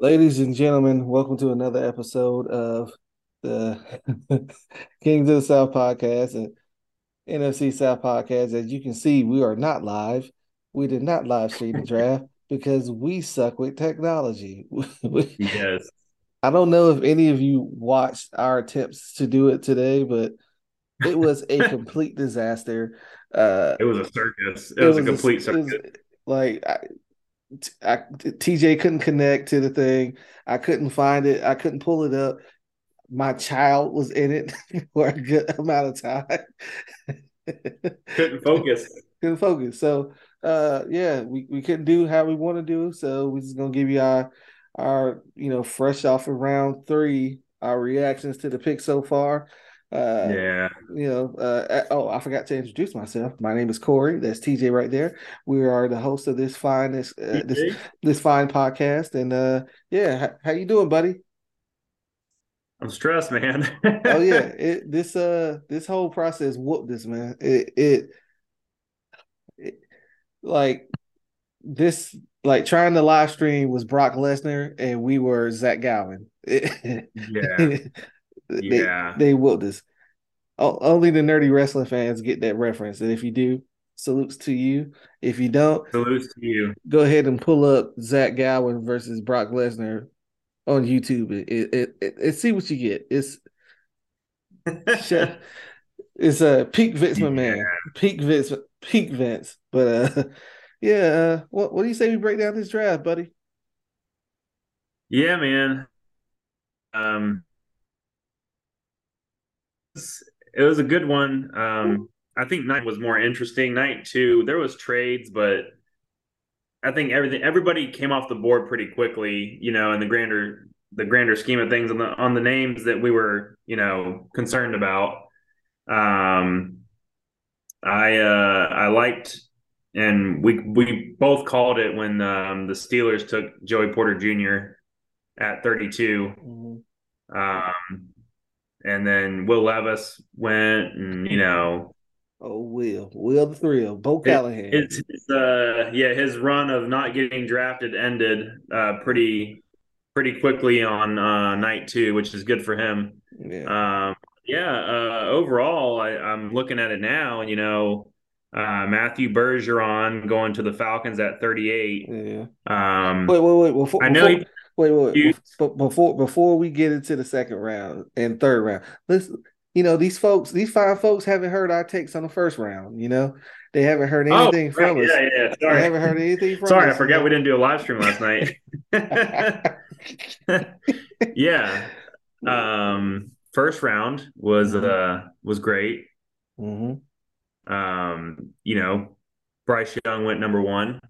Ladies and gentlemen, welcome to another episode of the Kings of the South podcast and NFC South podcast. As you can see, we are not live. We did not live stream the draft because we suck with technology. yes. I don't know if any of you watched our attempts to do it today, but it was a complete disaster. Uh, it was a circus. It, it was, was, a complete a, circus. like I, I, TJ couldn't connect to the thing. I couldn't find it. I couldn't pull it up. My child was in it for a good amount of time. couldn't focus. couldn't focus. So uh yeah, we, we couldn't do how we want to do. So we're just gonna give you our our you know fresh off of round three, our reactions to the pick so far. Uh, yeah. You know, uh, oh, I forgot to introduce myself. My name is Corey. That's TJ right there. We are the host of this fine this uh, this this fine podcast. And uh, yeah, how, how, you doing, buddy? I'm stressed, man. oh yeah, it, this uh this whole process whooped this man. It, it it like this like trying to live stream was Brock Lesnar and we were Zach Gowen. yeah. Yeah, they, they whooped us. Only the nerdy wrestling fans get that reference, and if you do, salutes to you. If you don't, salutes to you. Go ahead and pull up Zach Gowen versus Brock Lesnar on YouTube. It it, it, see what you get. It's it's a uh, peak Vince yeah. man, peak Vince, peak Vince. But uh, yeah, uh, what what do you say we break down this draft, buddy? Yeah, man. Um, it was a good one. Um, I think night was more interesting. Night two, there was trades, but I think everything everybody came off the board pretty quickly. You know, in the grander the grander scheme of things on the on the names that we were you know concerned about. Um, I uh, I liked, and we we both called it when um, the Steelers took Joey Porter Jr. at 32. Mm-hmm. Um, and then Will Levis went, and you know, oh Will, Will the thrill, Bo Callahan. It's his, uh, yeah, his run of not getting drafted ended uh, pretty pretty quickly on uh, night two, which is good for him. Yeah, um, yeah. Uh, overall, I, I'm looking at it now, and you know. Uh, Matthew Bergeron going to the Falcons at 38. Yeah. Um, wait, wait, wait. Before, I know before, Wait, wait, wait. But before before we get into the second round and third round, let's you know these folks, these five folks haven't heard our takes on the first round. You know, they haven't heard oh, anything oh, from right. us. Yeah, yeah. Sorry, they haven't heard anything from Sorry, us, I forgot we didn't do a live stream last night. yeah. Um, first round was mm-hmm. uh was great. Mm-hmm. Um, you know, Bryce Young went number one.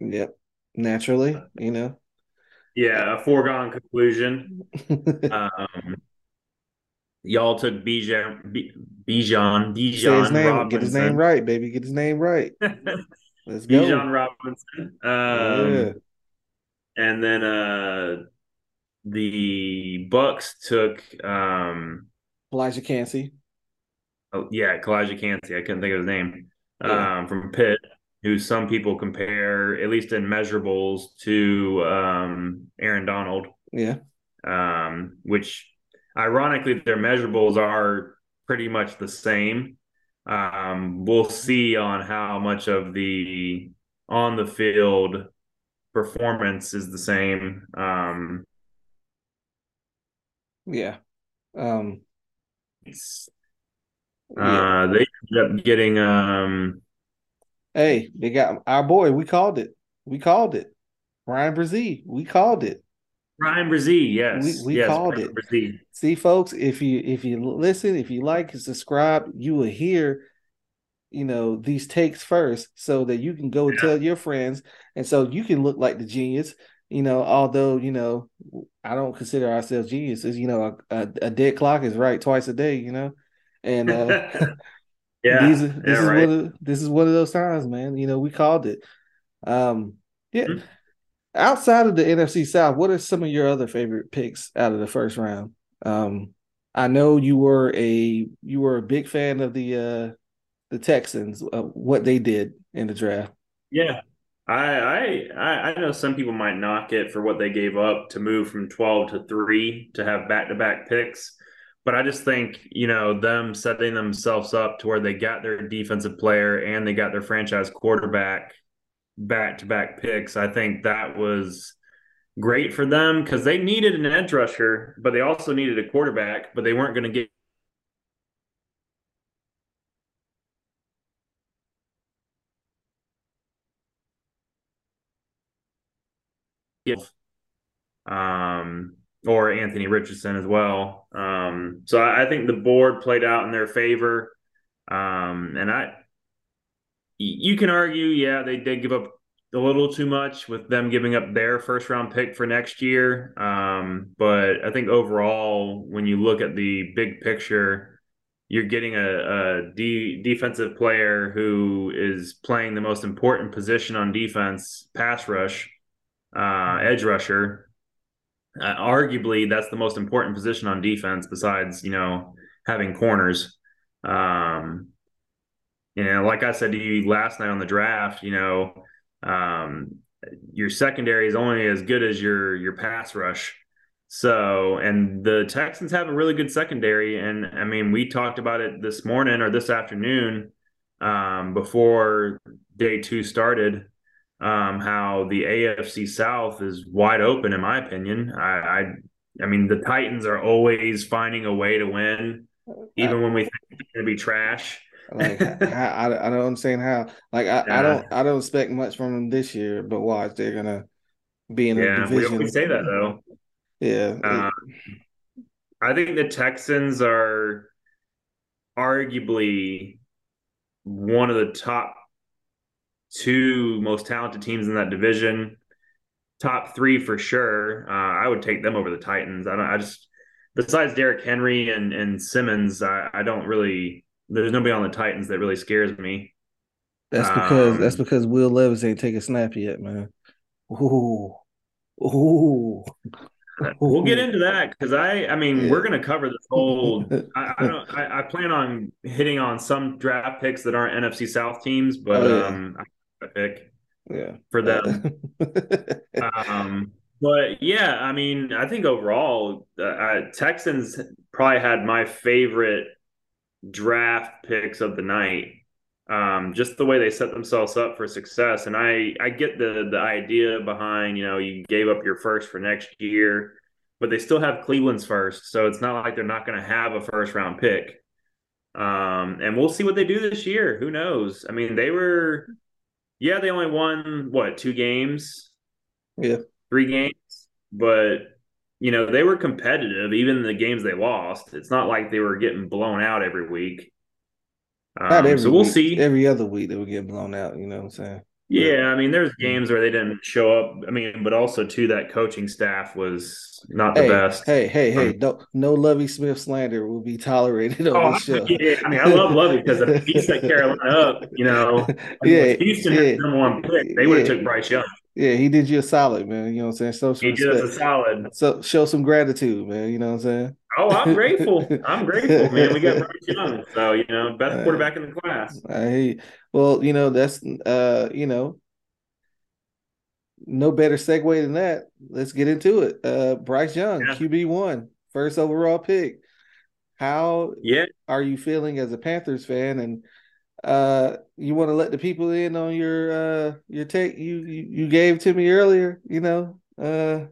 Yep, naturally, you know. Yeah, a foregone conclusion. um, y'all took Bijan, Bijan, Bijan his name, Robinson. Get his name right, baby. Get his name right. Let's go. Bijan Robinson. Um, yeah. And then uh, the Bucs took um, Elijah Kancey. Oh yeah, Elijah Kancey. I couldn't think of his name. Yeah. Um, from Pitt who some people compare, at least in measurables, to um, Aaron Donald. Yeah. Um, which ironically, their measurables are pretty much the same. Um, we'll see on how much of the on the field performance is the same. Um, yeah. Um, uh, they ended up getting um, Hey, they got our boy. We called it. We called it. Bryan Bresee. We called it. Bryan Bresee, yes. We, we yes, called Bryan it. Bresee. See, folks, if you if you listen, if you like and subscribe, you will hear, you know, these takes first so that you can go and tell your friends. And so you can look like the genius. You know, although, you know, I don't consider ourselves geniuses, you know, a, a, a dead clock is right twice a day, you know. And uh Yeah, these, this yeah, is right. one of this is one of those times, man. You know, we called it. Um, yeah. Mm-hmm. Outside of the NFC South, what are some of your other favorite picks out of the first round? Um, I know you were a you were a big fan of the uh the Texans, uh, what they did in the draft. Yeah, I, I I know some people might knock it for what they gave up to move from 12 to 3 to have back-to-back picks, but I just think, you know, them setting themselves up to where they got their defensive player and they got their franchise quarterback back-to-back picks. I think that was great for them cuz they needed an edge rusher, but they also needed a quarterback, but they weren't going to get um, or Anthony Richardson as well. Um, so I, I, think the board played out in their favor. Um, and I, you can argue, yeah, they did give up a little too much with them giving up their first round pick for next year. Um, but I think overall, when you look at the big picture, you're getting a, a de- defensive player who is playing the most important position on defense, pass rush, uh, edge rusher. Uh, arguably, that's the most important position on defense besides, you know, having corners. Um, you know, like I said to you last night on the draft, you know, um, your secondary is only as good as your your pass rush. So, and the Texans have a really good secondary, and I mean, we talked about it this morning or this afternoon um, before day two started um, how the AFC South is wide open, in my opinion. I, I, I mean, the Titans are always finding a way to win, even when we think it's going to be trash. like I, I don't understand how. Like I, yeah. I don't I don't expect much from them this year, but watch they're gonna be in yeah, a division. We say that though. Yeah. Um, I think the Texans are arguably one of the top two most talented teams in that division. Top three for sure. Uh, I would take them over the Titans. I don't. I just besides Derrick Henry and and Simmons, I, I don't really. There's nobody on the Titans that really scares me. That's because um, that's because Will Levis ain't take a snap yet, man. Ooh, ooh. We'll get into that because I, I mean, yeah. we're going to cover this whole. I, I don't. I, I, plan on hitting on some draft picks that aren't NFC South teams, but oh, yeah. um, pick. Yeah, for them. um, but yeah, I mean, I think overall, uh, Texans probably had my favorite draft picks of the night. Um, just the way they set themselves up for success, and I I get the the idea behind you know you gave up your first for next year, but they still have Cleveland's first, so it's not like they're not going to have a first round pick. Um, and we'll see what they do this year. Who knows? I mean, they were yeah, they only won what two games? Yeah, three games, but you know they were competitive even the games they lost. It's not like they were getting blown out every week. Um, not every so we'll week. see. Every other week they would get blown out. You know what I'm saying? Yeah, I mean, there's games where they didn't show up. I mean, but also too that coaching staff was not the hey, best. Hey, hey, hey! Um, no, no Lovie Smith slander will be tolerated on oh, this show. Yeah, I mean, I love Lovie because if he set Carolina up, you know, yeah, Houston yeah, number one pick, they would have yeah. took Bryce Young. Yeah, he did you a solid, man. You know what I'm saying? So he did us a solid. So show some gratitude, man. You know what I'm saying? Oh, I'm grateful. I'm grateful, man. We got Bryce Young, so you know, best quarterback in the class. I well, you know, that's uh, you know, no better segue than that. Let's get into it. Uh, Bryce Young, yeah. QB one, first overall pick. How yeah are you feeling as a Panthers fan? And uh, you want to let the people in on your uh your take you you, you gave to me earlier. You know, uh,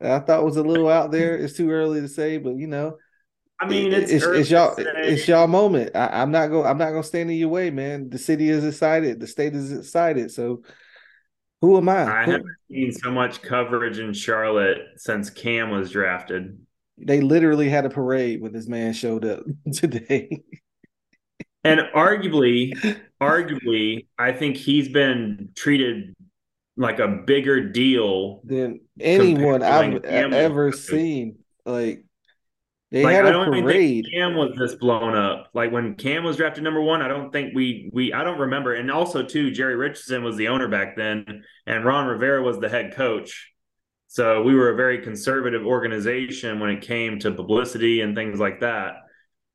I thought was a little out there. It's too early to say, but you know. I mean, it's, it's, it's y'all. It's y'all moment. I, am not gonna I'm not to stand in your way, man. The city is excited. The state is excited. So who am I? I Who? haven't seen so much coverage in Charlotte since Cam was drafted. They literally had a parade when this man showed up today. And arguably, arguably, I think he's been treated like a bigger deal than anyone I've ever seen. Like they like, had a I don't parade. think Cam was this blown up. Like when Cam was drafted number one, I don't think we we I don't remember. And also too, Jerry Richardson was the owner back then, and Ron Rivera was the head coach. So we were a very conservative organization when it came to publicity and things like that.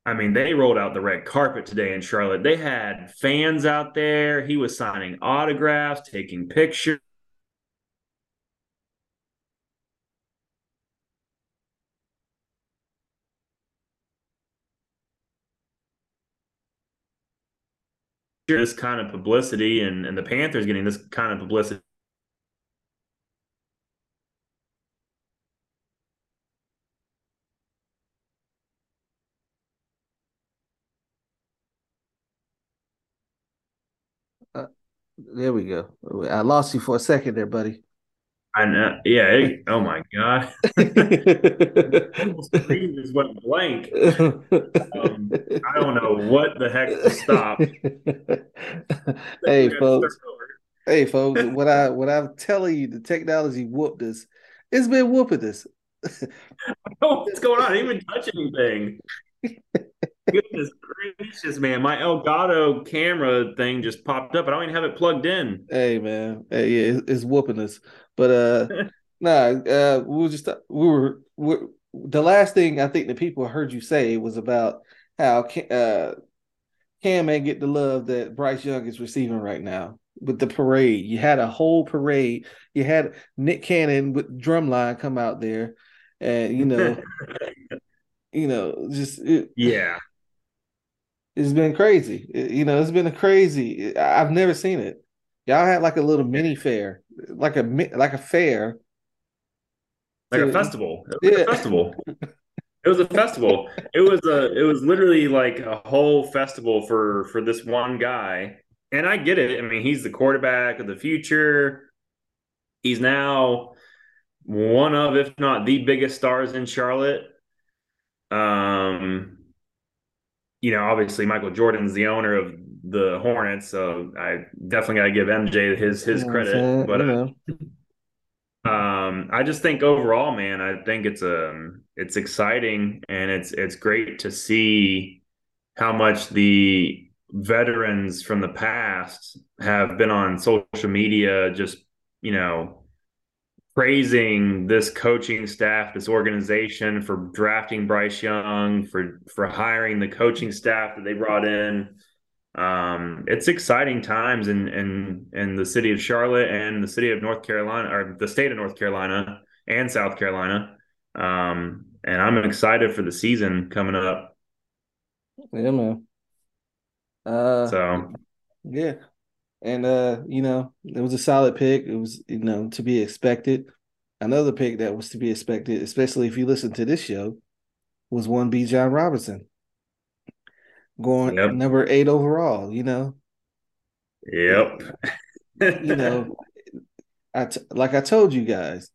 I mean, they rolled out the red carpet today in Charlotte. They had fans out there. He was signing autographs, taking pictures. This kind of publicity and, and the Panthers getting this kind of publicity There we go. I lost you for a second there, buddy. I know. Yeah. It, oh my god. screen just went blank. Um, I don't know what the heck to stop. hey folks. Hey folks. what I what I'm telling you, the technology whooped us. It's been whooping us. I don't know what's going on? I didn't even touch anything. Goodness gracious, man! My Elgato camera thing just popped up. I don't even have it plugged in. Hey, man. Hey, yeah, it's, it's whooping us. But uh, nah, uh, we were just we were, we the last thing I think the people heard you say was about how uh Cam may get the love that Bryce Young is receiving right now with the parade. You had a whole parade. You had Nick Cannon with drumline come out there, and you know, you know, just it, yeah, it's been crazy. It, you know, it's been a crazy. I've never seen it. Y'all had like a little mini fair, like a like a fair, like to, a festival. yeah. a festival. It was a festival. it was a. It was literally like a whole festival for for this one guy. And I get it. I mean, he's the quarterback of the future. He's now one of, if not the biggest stars in Charlotte. Um, you know, obviously Michael Jordan's the owner of the Hornets, so I definitely got to give MJ his his credit. But uh, um, I just think overall, man, I think it's a um, it's exciting and it's it's great to see how much the veterans from the past have been on social media, just you know, praising this coaching staff, this organization for drafting Bryce Young, for for hiring the coaching staff that they brought in. Um, it's exciting times in in in the city of Charlotte and the city of North Carolina, or the state of North Carolina and South Carolina. Um, and I'm excited for the season coming up. Yeah, man. Uh, so yeah, and uh, you know, it was a solid pick. It was, you know, to be expected. Another pick that was to be expected, especially if you listen to this show, was one Bijan Robinson. Going yep. number eight overall, you know. Yep. you know, I t- like I told you guys,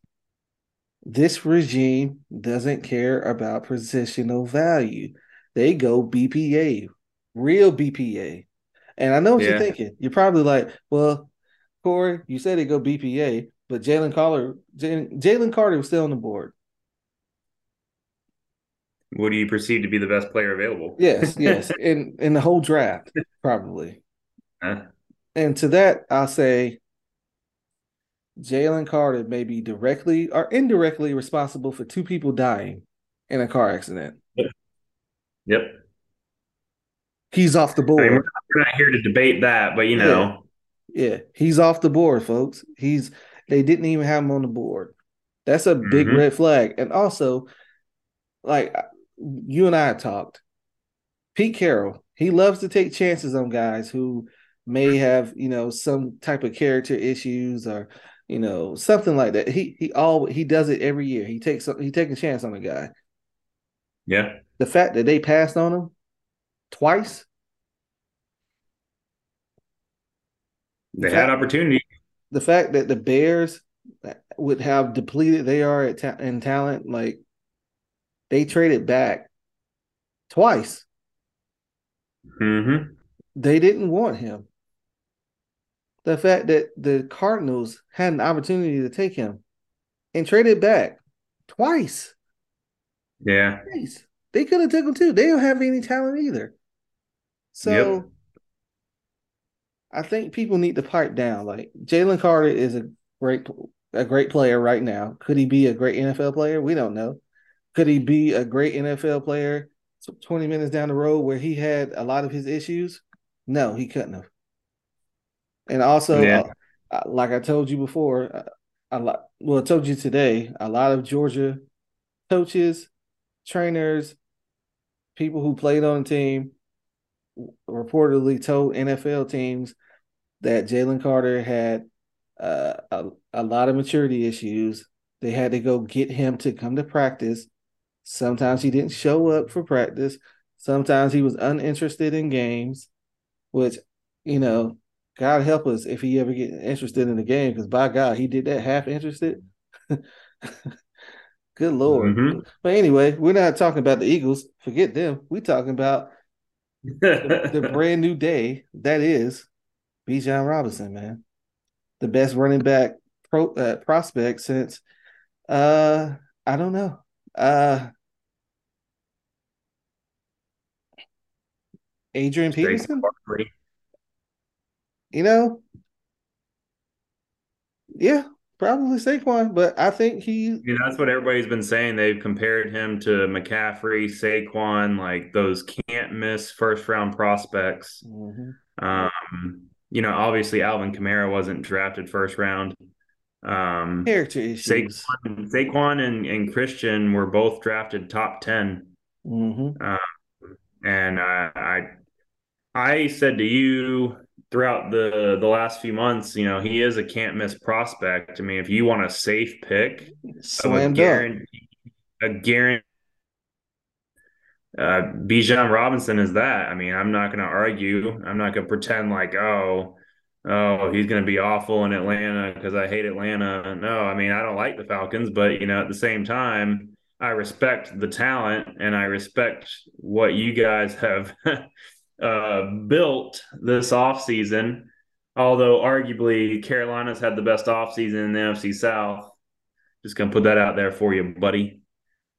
this regime doesn't care about positional value. They go BPA, real BPA. And I know what yeah. you're thinking. You're probably like, well, Corey, you said they go BPA, but Jalen Carter, Jalen Carter was still on the board. What do you perceive to be the best player available? Yes, yes, in in the whole draft, probably. Huh? And to that, I'll say Jalen Carter may be directly or indirectly responsible for two people dying in a car accident. Yep he's off the board. I mean, we're, not, here to debate that, but you know, yeah. yeah, he's off the board, folks. He's they didn't even have him on the board. That's a big mm-hmm. red flag. And also, like you and I talked, Pete Carroll, he loves to take chances on guys who may have, you know, some type of character issues or, you know, something like that. He he all he does it every year. He takes he takes a chance on a guy. Yeah. The fact that they passed on him twice. They had opportunity. The fact that the Bears would have depleted they are at ta- in talent, like they traded back twice. Mm-hmm. They didn't want him. The fact that the Cardinals had an opportunity to take him and traded back twice. Yeah. Twice. They could have took him too. They don't have any talent either. So yep. I think people need to pipe down. Like Jalen Carter is a great a great player right now. Could he be a great NFL player? We don't know. Could he be a great NFL player 20 minutes down the road where he had a lot of his issues? No, he couldn't have. And also, yeah. uh, like I told you before, uh, a lot. Well, I told you today, a lot of Georgia coaches, trainers, people who played on the team reportedly told NFL teams that Jalen Carter had uh, a, a lot of maturity issues. They had to go get him to come to practice. Sometimes he didn't show up for practice. Sometimes he was uninterested in games, which, you know, God help us if he ever get interested in the game, because by God, he did that half interested. Good lord. Mm-hmm. But anyway, we're not talking about the Eagles. Forget them. We're talking about the, the, brand new day that is Bijan Robinson, man. The best running back pro, uh, prospect since uh I don't know. Uh Adrian Peterson? You know? Yeah, probably Saquon, but I think he. You know, that's what everybody's been saying. They've compared him to McCaffrey, Saquon, like those can't miss first round prospects. Mm-hmm. Um, you know, obviously Alvin Kamara wasn't drafted first round. Um, Character issues. Saquon, Saquon and, and Christian were both drafted top 10. Mm-hmm. Uh, and I, I, I said to you throughout the the last few months, you know, he is a can't miss prospect. I mean, if you want a safe pick, slam a guarantee, a guarantee. Uh, Bijan Robinson is that. I mean, I'm not going to argue. I'm not going to pretend like, oh, oh, he's going to be awful in Atlanta because I hate Atlanta. No, I mean, I don't like the Falcons, but you know, at the same time, I respect the talent and I respect what you guys have uh, built this offseason. Although arguably Carolina's had the best offseason in the NFC South. Just gonna put that out there for you, buddy.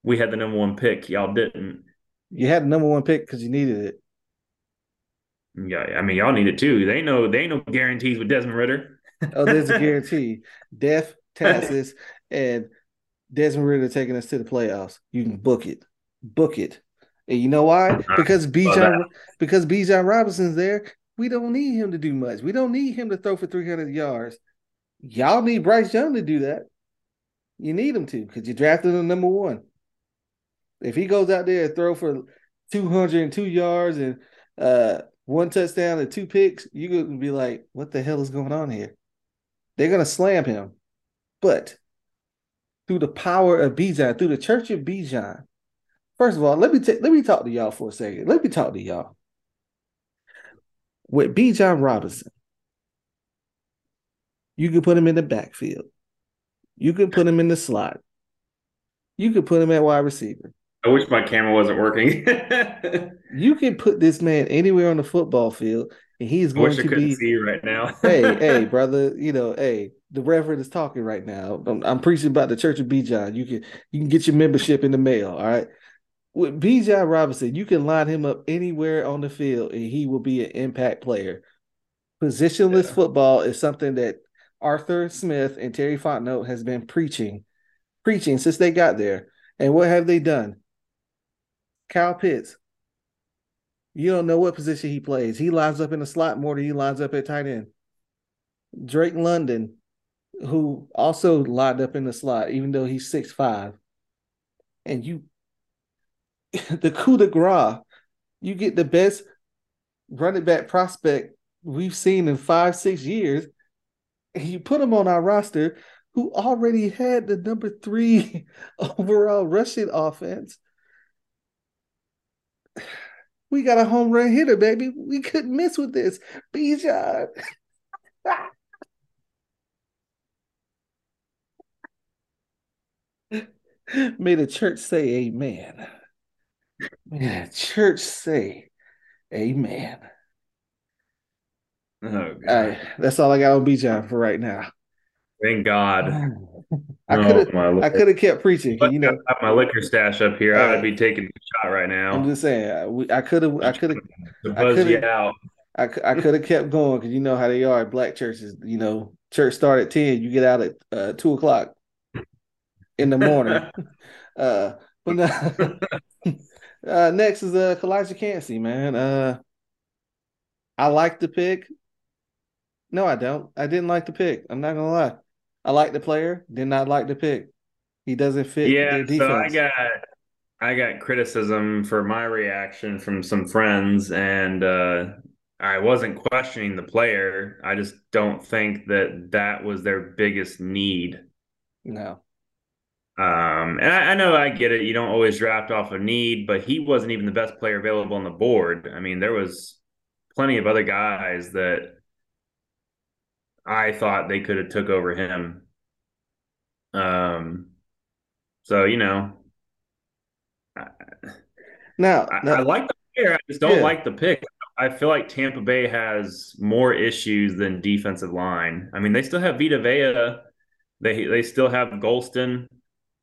We had the number one pick. Y'all didn't. You had the number one pick because you needed it. Yeah, I mean y'all need it too. They know they ain't no guarantees with Desmond Ridder. oh, there's a guarantee. Death, taxes, and Desmond Ridder taking us to the playoffs. You can book it. Book it. And you know why? Because Bijan because Bijan Robinson's there. We don't need him to do much. We don't need him to throw for 300 yards. Y'all need Bryce Young to do that. You need him to because you drafted him number one. If he goes out there and throw for 202 yards and uh, one touchdown and two picks, you're going to be like, what the hell is going on here? They're going to slam him. But through the power of Bijan, through the church of Bijan, First of all, let me let me talk to y'all for a second. Let me talk to y'all. With Bijan Robinson, you can put him in the backfield. You can put him in the slot. You can put him at wide receiver. I wish my camera wasn't working. you can put this man anywhere on the football field, and he's going to be. See you right now. hey, hey, brother. You know, hey, the Reverend is talking right now. I'm, I'm preaching about the Church of Bijan. You can you can get your membership in the mail. All right with B.J. Robinson, you can line him up anywhere on the field and he will be an impact player. Positionless yeah. football is something that Arthur Smith and Terry Fontenot has been preaching, preaching since they got there. And what have they done? Kyle Pitts. You don't know what position he plays. He lines up in the slot more than he lines up at tight end. Drake London, who also lined up in the slot, even though he's six five, and you the coup de grace, you get the best running back prospect we've seen in five, six years, and you put him on our roster who already had the number three overall rushing offense. We got a home run hitter, baby. We couldn't miss with this. Bijan. May the church say amen. Man, church say amen. Oh, God. All right, that's all I got on Bijan for right now. Thank God. I could have oh, I could have kept preaching. You know, I have my liquor stash up here. Uh, I'd be taking a shot right now. I'm just saying. I could have. I could have. Buzz you out. I, I could have kept going because you know how they are at black churches. You know, church start at ten. You get out at uh, two o'clock in the morning. uh, but no, Uh, next is uh Calijah Kancey, man. Uh, I like the pick. No, I don't. I didn't like the pick. I'm not gonna lie. I like the player. Did not like the pick. He doesn't fit Yeah, so I got I got criticism for my reaction from some friends, and uh, I wasn't questioning the player. I just don't think that that was their biggest need. No. Um, and I, I know I get it. You don't always draft off a need, but he wasn't even the best player available on the board. I mean, there was plenty of other guys that I thought they could have took over him. Um, so you know, I, Now, I, I like the player. I just don't yeah. like the pick. I feel like Tampa Bay has more issues than defensive line. I mean, they still have Vita Vea. They they still have Golston.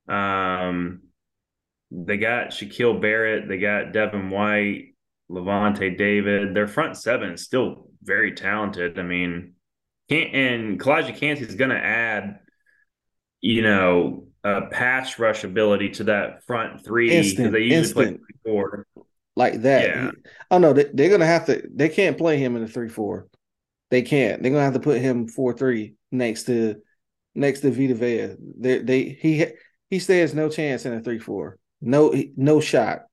Um, they got Shaquille Barrett. They got Devin White, Lavonte David. Their front seven is still very talented. I mean, can't and Calijah Kancey is going to add, you know, a pass rush ability to that front three because they usually instant, three four. like that. Yeah, oh no, they, they're gonna have to. They can't play him in a three four. They can't. They're gonna have to put him four three next to next to Vita Vea. They they he he stands no chance in a three four. No no shot.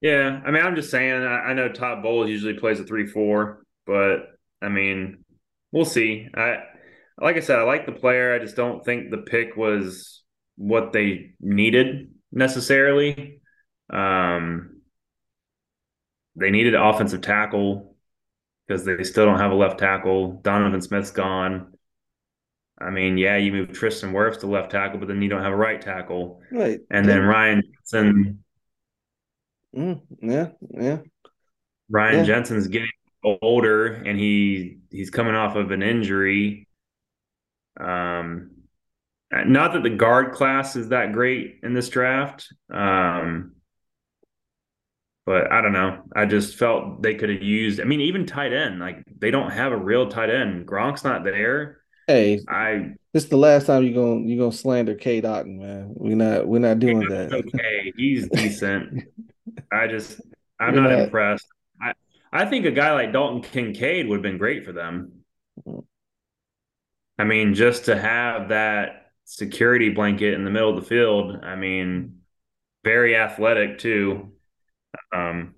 yeah. I mean, I'm just saying. I, I know Todd Bowles usually plays a three four, but I mean, we'll see. I like I said, I like the player. I just don't think the pick was what they needed necessarily. Um, they needed offensive tackle because they still don't have a left tackle. Donovan Smith's gone. I mean, yeah, you move Tristan Wirfs to left tackle, but then you don't have a right tackle. Right. And then Ryan Jensen, Mm, yeah, yeah, Ryan yeah. Jensen's getting older, and he he's coming off of an injury. Um, not that the guard class is that great in this draft. Um, but I don't know. I just felt they could have used. I mean, even tight end, like they don't have a real tight end. Gronk's not there. Hey, I this is the last time you're gonna you're gonna slander Cade Otton, man. We're not we're not doing that. okay. He's decent. I just I'm not not. impressed. I I think a guy like Dalton Kincaid would have been great for them. I mean, just to have that security blanket in the middle of the field. I mean, very athletic too. Um,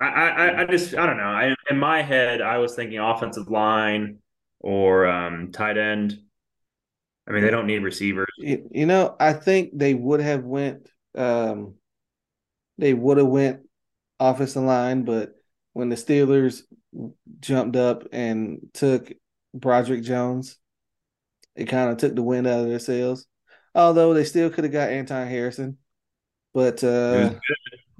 I, I, I just, I don't know. I, in my head, I was thinking offensive line or um, tight end. I mean, they don't need receivers. You, know, I think they would have went um they would have went offensive line, but when the Steelers jumped up and took Broderick Jones, it kind of took the wind out of their sails. Although they still could have got Anton Harrison, but uh good?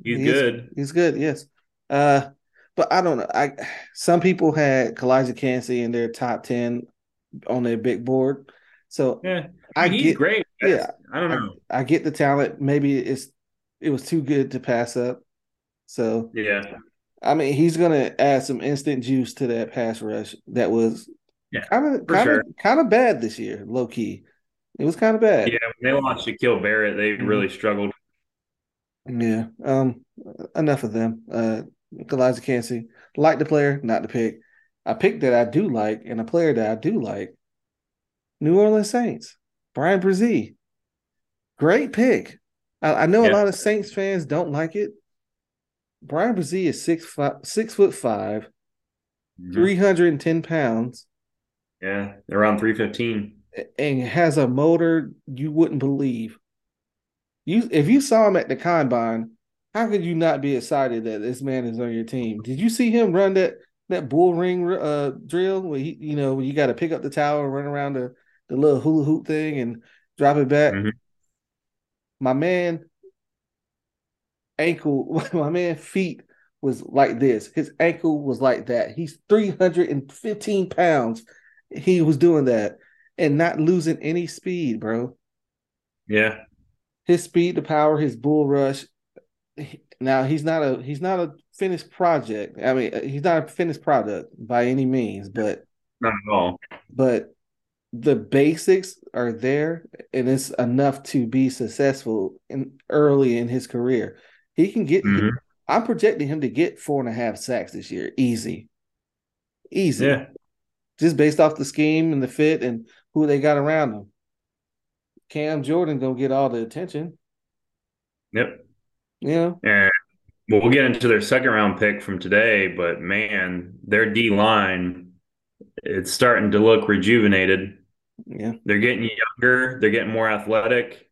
He's he's good. he's good, yes. Uh but I don't know. I some people had Calijah Kancey in their top ten on their big board. So Yeah, I I he's get great. Yeah, I don't know. I get the talent. Maybe it's it was too good to pass up. So Yeah, I mean, he's gonna add some instant juice to that pass rush that was yeah, kind of kind of kind of bad this year, low key. It was kind of bad. Yeah, when they lost Shaquille Barrett, they Mhm. really struggled. Yeah. Um. Enough of them. Uh. Elijah Kancey, like the player, not the pick. A pick that I do like and a player that I do like. New Orleans Saints. Bryan Bresee. Great pick. I, I know a lot of Saints fans don't like it. Bryan Bresee is six five, six foot five, Mhm. three hundred and ten pounds, yeah, around three fifteen. and has a motor you wouldn't believe. You if you saw him at the combine, how could you not be excited that this man is on your team? Did you see him run that that bull ring uh drill where he you know you got to pick up the towel and run around the the little hula hoop thing and drop it back? Mhm. My man ankle, my man feet was like this. His ankle was like that. He's 315 pounds. He was doing that and not losing any speed, bro. Yeah, His speed, the power, his bull rush. Now he's not a he's not a finished project. I mean, he's not a finished product by any means, but not at all. but the basics are there and it's enough to be successful in early in his career. He can get. Mm-hmm. I'm projecting him to get four and a half sacks this year, easy, easy. Yeah. Just based off the scheme and the fit and who they got around him. Cam Jordan gonna get all the attention. Yep. Yeah. And well, get into their second round pick from today, but man, their D line, it's starting to look rejuvenated. Yeah. They're getting younger, they're getting more athletic.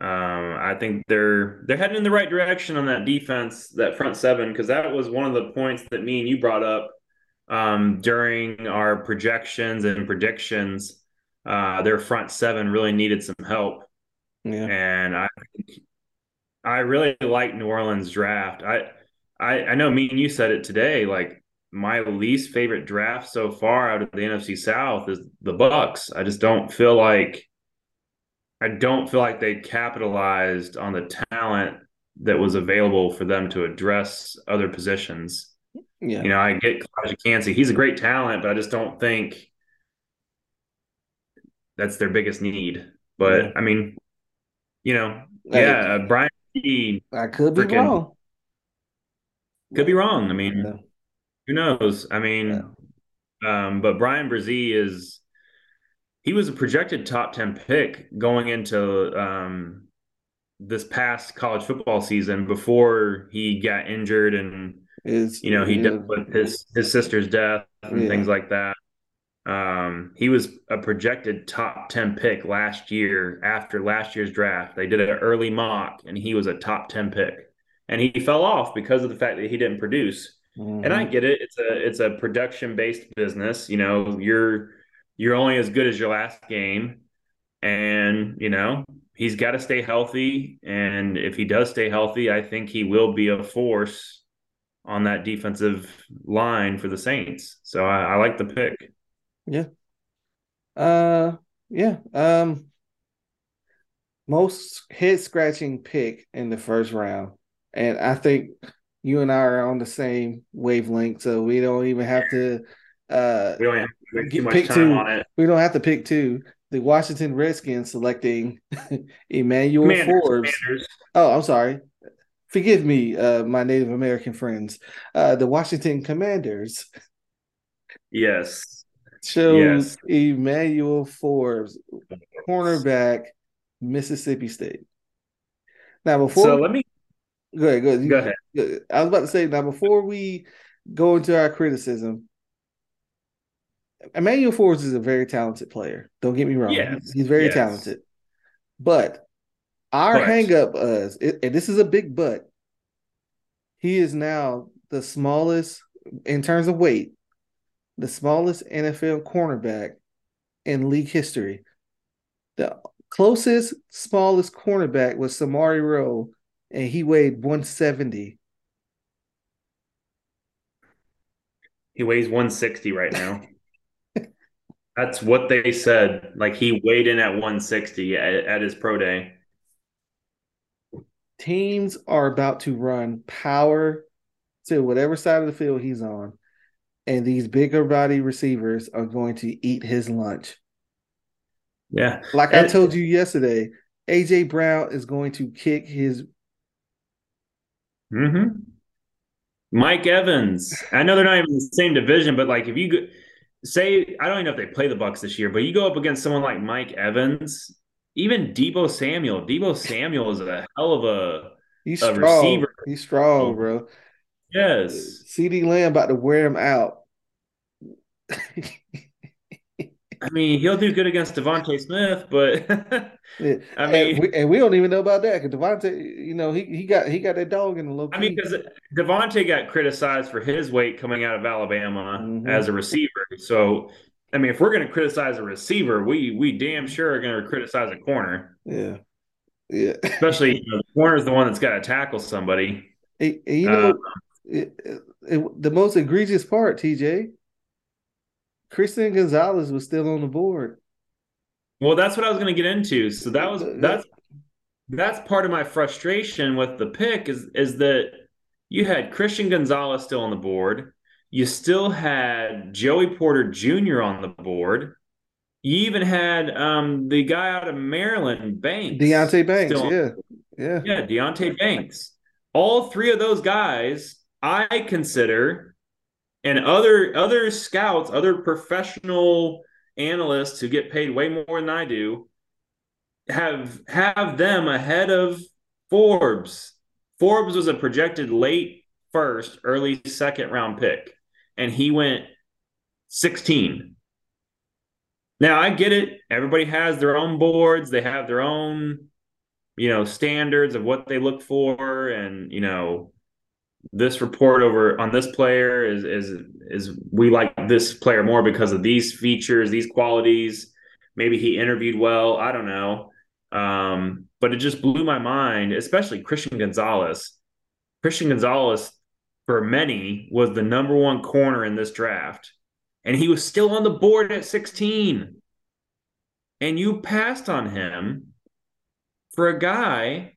Um, I think they're they're heading in the right direction on that defense, that front seven, because that was one of the points that me and you brought up um, during our projections and predictions. Uh, their front seven really needed some help, yeah. and I I really like New Orleans draft. I, I I know me and you said it today. Like my least favorite draft so far out of the NFC South is the Bucs. I just don't feel like I don't feel like they capitalized on the talent that was available for them to address other positions. Yeah. You know, I get Calijah Kancey. He's a great talent, but I just don't think that's their biggest need. But yeah. I mean, you know, yeah, uh, Bryan I could be freaking, wrong. Could be wrong. I mean, yeah. who knows? I mean, yeah. um, but Bryan Bresee is he was a projected top 10 pick going into um, this past college football season before he got injured and is you know he yeah. dealt with his his sister's death and things like that um, he was a projected top 10 pick last year after last year's draft they did an early mock and he was a top 10 pick and he fell off because of the fact that he didn't produce mm-hmm. and i mm-hmm. get it it's a it's a production based business you know you're you're only as good as your last game. And, you know, he's got to stay healthy. And if he does stay healthy, I think he will be a force on that defensive line for the Saints. So I, I like the pick. Yeah. Uh yeah. Um most head scratching pick in the first round. And I think you and I are on the same wavelength, so we don't even have to uh we don't have much pick time two. on it. We don't have to pick two. The Washington Redskins selecting Emmanuel Commanders, Forbes. Commanders. Oh, I'm sorry. Forgive me, uh, my Native American friends. Uh, the Washington Commanders. Yes. Chose yes. Emmanuel Forbes, cornerback, Mississippi State. Now, before so let me go ahead, go ahead. Go ahead. I was about to say now before we go into our criticism, Emmanuel Forbes is a very talented player. Don't get me wrong. Yes. He's very yes. talented. But our but. hang up is, and this is a big but, he is now the smallest, in terms of weight, the smallest NFL cornerback in league history. The closest, smallest cornerback was Samari Rolle, and he weighed 170. He weighs 160 right now. That's what they said. Like he weighed in at 160 at, at his pro day. Teams are about to run power to whatever side of the field he's on, and these bigger body receivers are going to eat his lunch. Yeah. Like and, I told you yesterday, AJ Brown is going to kick his. Mm-hmm. Mike Evans. I know they're not even in the same division, but like if you go say I don't even know if they play the Bucs this year, but you go up against someone like Mike Evans, even Deebo Samuel. Deebo Samuel is a hell of a, He's a strong. receiver. He's strong, bro. Yes. CeeDee Lamb about to wear him out. I mean, he'll do good against DeVonta Smith, but yeah. I mean, and we, and we, don't even know about that because DeVonta, you know, he he got he got that dog in the low. I mean, because DeVonta got criticized for his weight coming out of Alabama mm-hmm. as a receiver. So, I mean, if we're going to criticize a receiver, we we damn sure are going to criticize a corner. Yeah, yeah. Especially you know, the corner is the one that's got to tackle somebody. Hey, you know, uh, it, it, the most egregious part, TJ Christian Gonzalez was still on the board. Well, that's what I was going to get into. So that was that's that's part of my frustration with the pick is is that you had Christian Gonzalez still on the board. You still had Joey Porter Jr. on the board. You even had um, the guy out of Maryland, Banks. Deonte Banks, yeah. Yeah. Yeah, Deonte Banks. All three of those guys I consider and other other scouts, other professional analysts who get paid way more than I do have have them ahead of Forbes. Forbes was a projected late first, early second round pick, and he went 16. Now I get it. Everybody has their own boards, they have their own, you know, standards of what they look for, and you know, this report over on this player is is is we like this player more because of these features, these qualities. Maybe he interviewed well. I don't know. Um, but it just blew my mind, especially Christian Gonzalez. Christian Gonzalez, for many, was the number one corner in this draft. And he was still on the board at 16. And you passed on him for a guy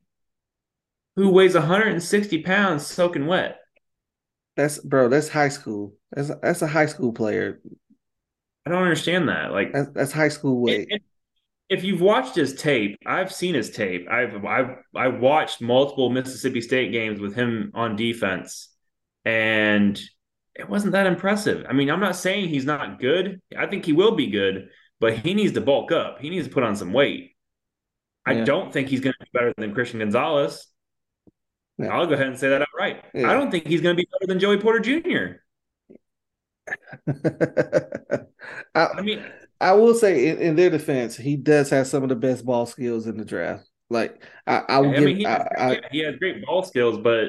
who weighs 160 pounds soaking wet. That's bro. That's high school. That's that's a high school player. I don't understand that. Like that's, that's high school weight. if you've watched his tape, I've seen his tape. I've I've I watched multiple Mississippi State games with him on defense, and it wasn't that impressive. I mean, I'm not saying he's not good. I think he will be good, but he needs to bulk up. He needs to put on some weight. I yeah. don't think he's going to be better than Christian Gonzalez. Yeah. I'll go ahead and say that outright. Yeah. I don't think he's going to be better than Joey Porter Jr. I, I, mean, I will say in, in, their defense, he does have some of the best ball skills in the draft. Like I, I will I give, mean, he, has, he has great ball skills, but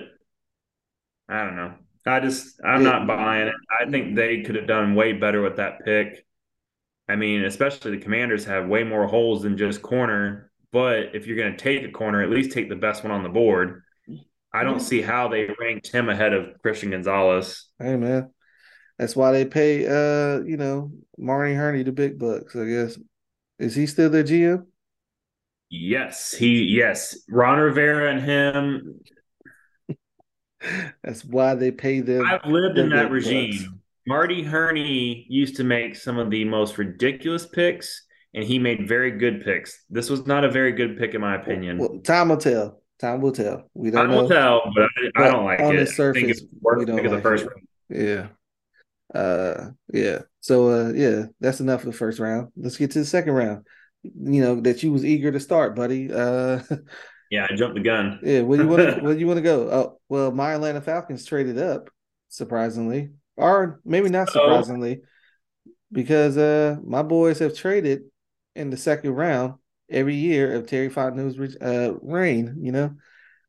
I don't know. I just I'm not buying it. I think they could have done way better with that pick. I mean, especially the Commanders have way more holes than just corner. But if you're going to take a corner, at least take the best one on the board. I don't see how they ranked him ahead of Christian Gonzalez. Hey man, that's why they pay uh you know Marty Hurney the big bucks. I guess is he still their GM? Yes, he yes Ron Rivera and him. that's why they pay them. I've lived in that regime. Bucks. Marty Hurney used to make some of the most ridiculous picks, and he made very good picks. This was not a very good pick, in my opinion. Well, time will tell. Time will tell. We don't Time know. will tell, but I, I don't like on it. the surface, we don't like the first it. round. Yeah. Uh yeah. So uh yeah, that's enough for the first round. Let's get to the second round. You know, that you was eager to start, buddy. Uh Yeah, I jumped the gun. Yeah, where you want where you want to go? Oh, well, my Atlanta Falcons traded up, surprisingly. Or maybe not surprisingly, oh. because uh my boys have traded in the second round every year of Terry Fontenot's uh, reign. You know,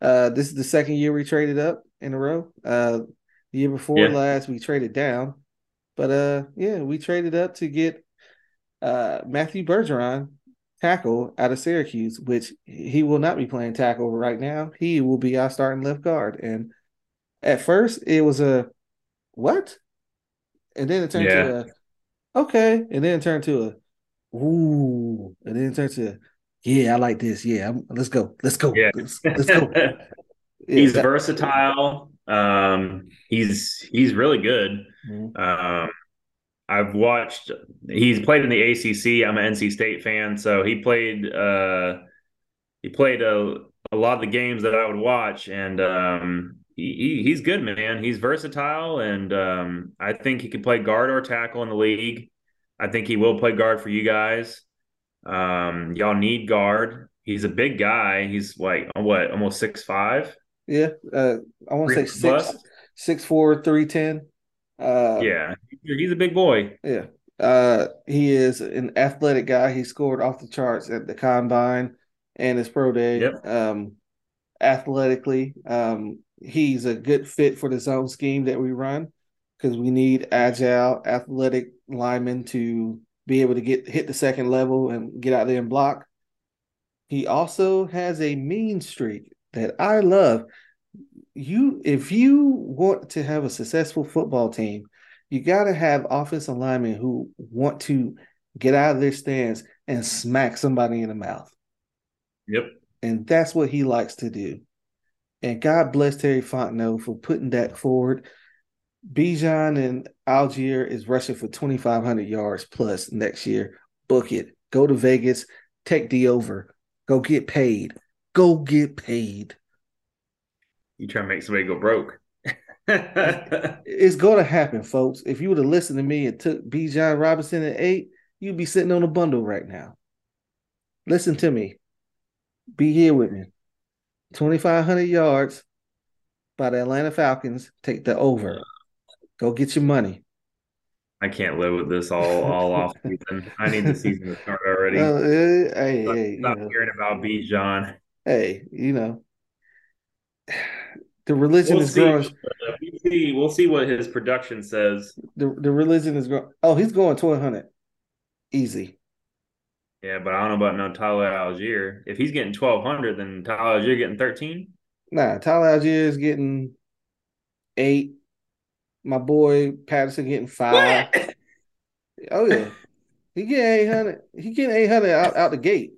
uh, this is the second year we traded up in a row. Uh, the year before yeah. last, we traded down, but uh, yeah, we traded up to get uh, Matthew Bergeron tackle out of Syracuse, which he will not be playing tackle right now. He will be our starting left guard. And at first, it was a what? And then it turned yeah. to a okay, and then it turned to a Ooh, and then it turns to, yeah, I like this. Yeah, I'm, let's go, let's go, yeah. let's, let's go. yeah, he's versatile. Um, he's he's really good. Mm-hmm. Um, I've watched. He's played in the ACC. I'm an NC State fan, so he played. Uh, he played a a lot of the games that I would watch, and um, he, he's good, man. He's versatile, and um, I think he could play guard or tackle in the league. I think he will play guard for you guys. Um, y'all need guard. He's a big guy. He's like what, almost six five. Yeah, uh, I want to say six, six four, three ten. Uh, yeah, he's a big boy. Yeah, uh, he is an athletic guy. He scored off the charts at the combine and his pro day. Yep. Um, athletically, um, he's a good fit for the zone scheme that we run because we need agile, athletic linemen to be able to get hit the second level and get out there and block. He also has a mean streak that I love. You, if you want to have a successful football team, you got to have offensive linemen who want to get out of their stands and smack somebody in the mouth. Yep. And that's what he likes to do. And God bless Terry Fontenot for putting that forward Bijan and Allgeier is rushing for 2,500 yards plus next year. Book it. Go to Vegas. Take the over. Go get paid. Go get paid. You trying to make somebody go broke. it's going to happen, folks. If you would have listened to me and took Bijan Robinson at eight, you'd be sitting on a bundle right now. Listen to me. Be here with me. 2,500 yards by the Atlanta Falcons. Take the over. Go get your money. I can't live with this all all off season. I need the season to start already. Uh, hey, stop, hey, stop know, hearing about Bijan. hey, you know, the religion We'll is see. growing. We'll see. We'll see what his production says. The, the religion is growing. Oh, he's going 1,200. Easy. Yeah, but I don't know about no Tyler Allgeier. If he's getting twelve hundred, then Tyler Allgeier getting thirteen. Nah, Tyler Allgeier is getting eight. My boy Patterson getting five. Oh yeah, he get eight hundred. He getting eight hundred out, out the gate,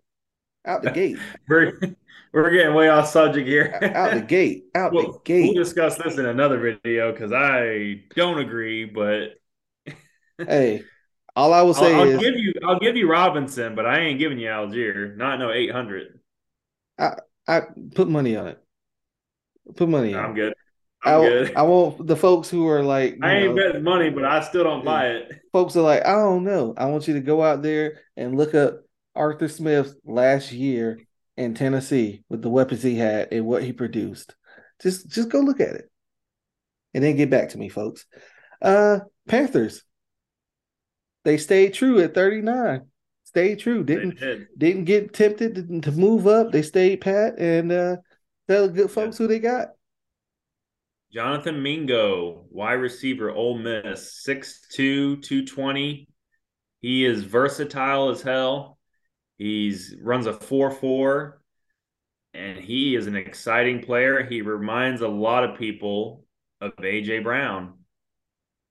out the gate, We're we're getting way off subject here. out the gate, out the We'll, we'll discuss this in another video because I don't agree, but Hey, all I will say I'll, I'll is give you I'll give you Robinson, but I ain't giving you Allgeier. Not no eight hundred. I I put money on it. Put money on I'm it. I, good. I want the folks who are like, I ain't know, betting money, but I still don't buy it. folks are like, I don't know. I want you to go out there and look up Arthur Smith last year in Tennessee with the weapons he had and what he produced. Just just go look at it. And then get back to me, folks. Uh Panthers. They stayed true at 39. Stayed true. Didn't did. didn't get tempted to, to move up. They stayed pat and uh tell the good folks who they got. Jonathan Mingo, wide receiver, Ole Miss, 6'2", 220. He is versatile as hell. He's runs a 4-4, and he is an exciting player. He reminds a lot of people of AJ Brown.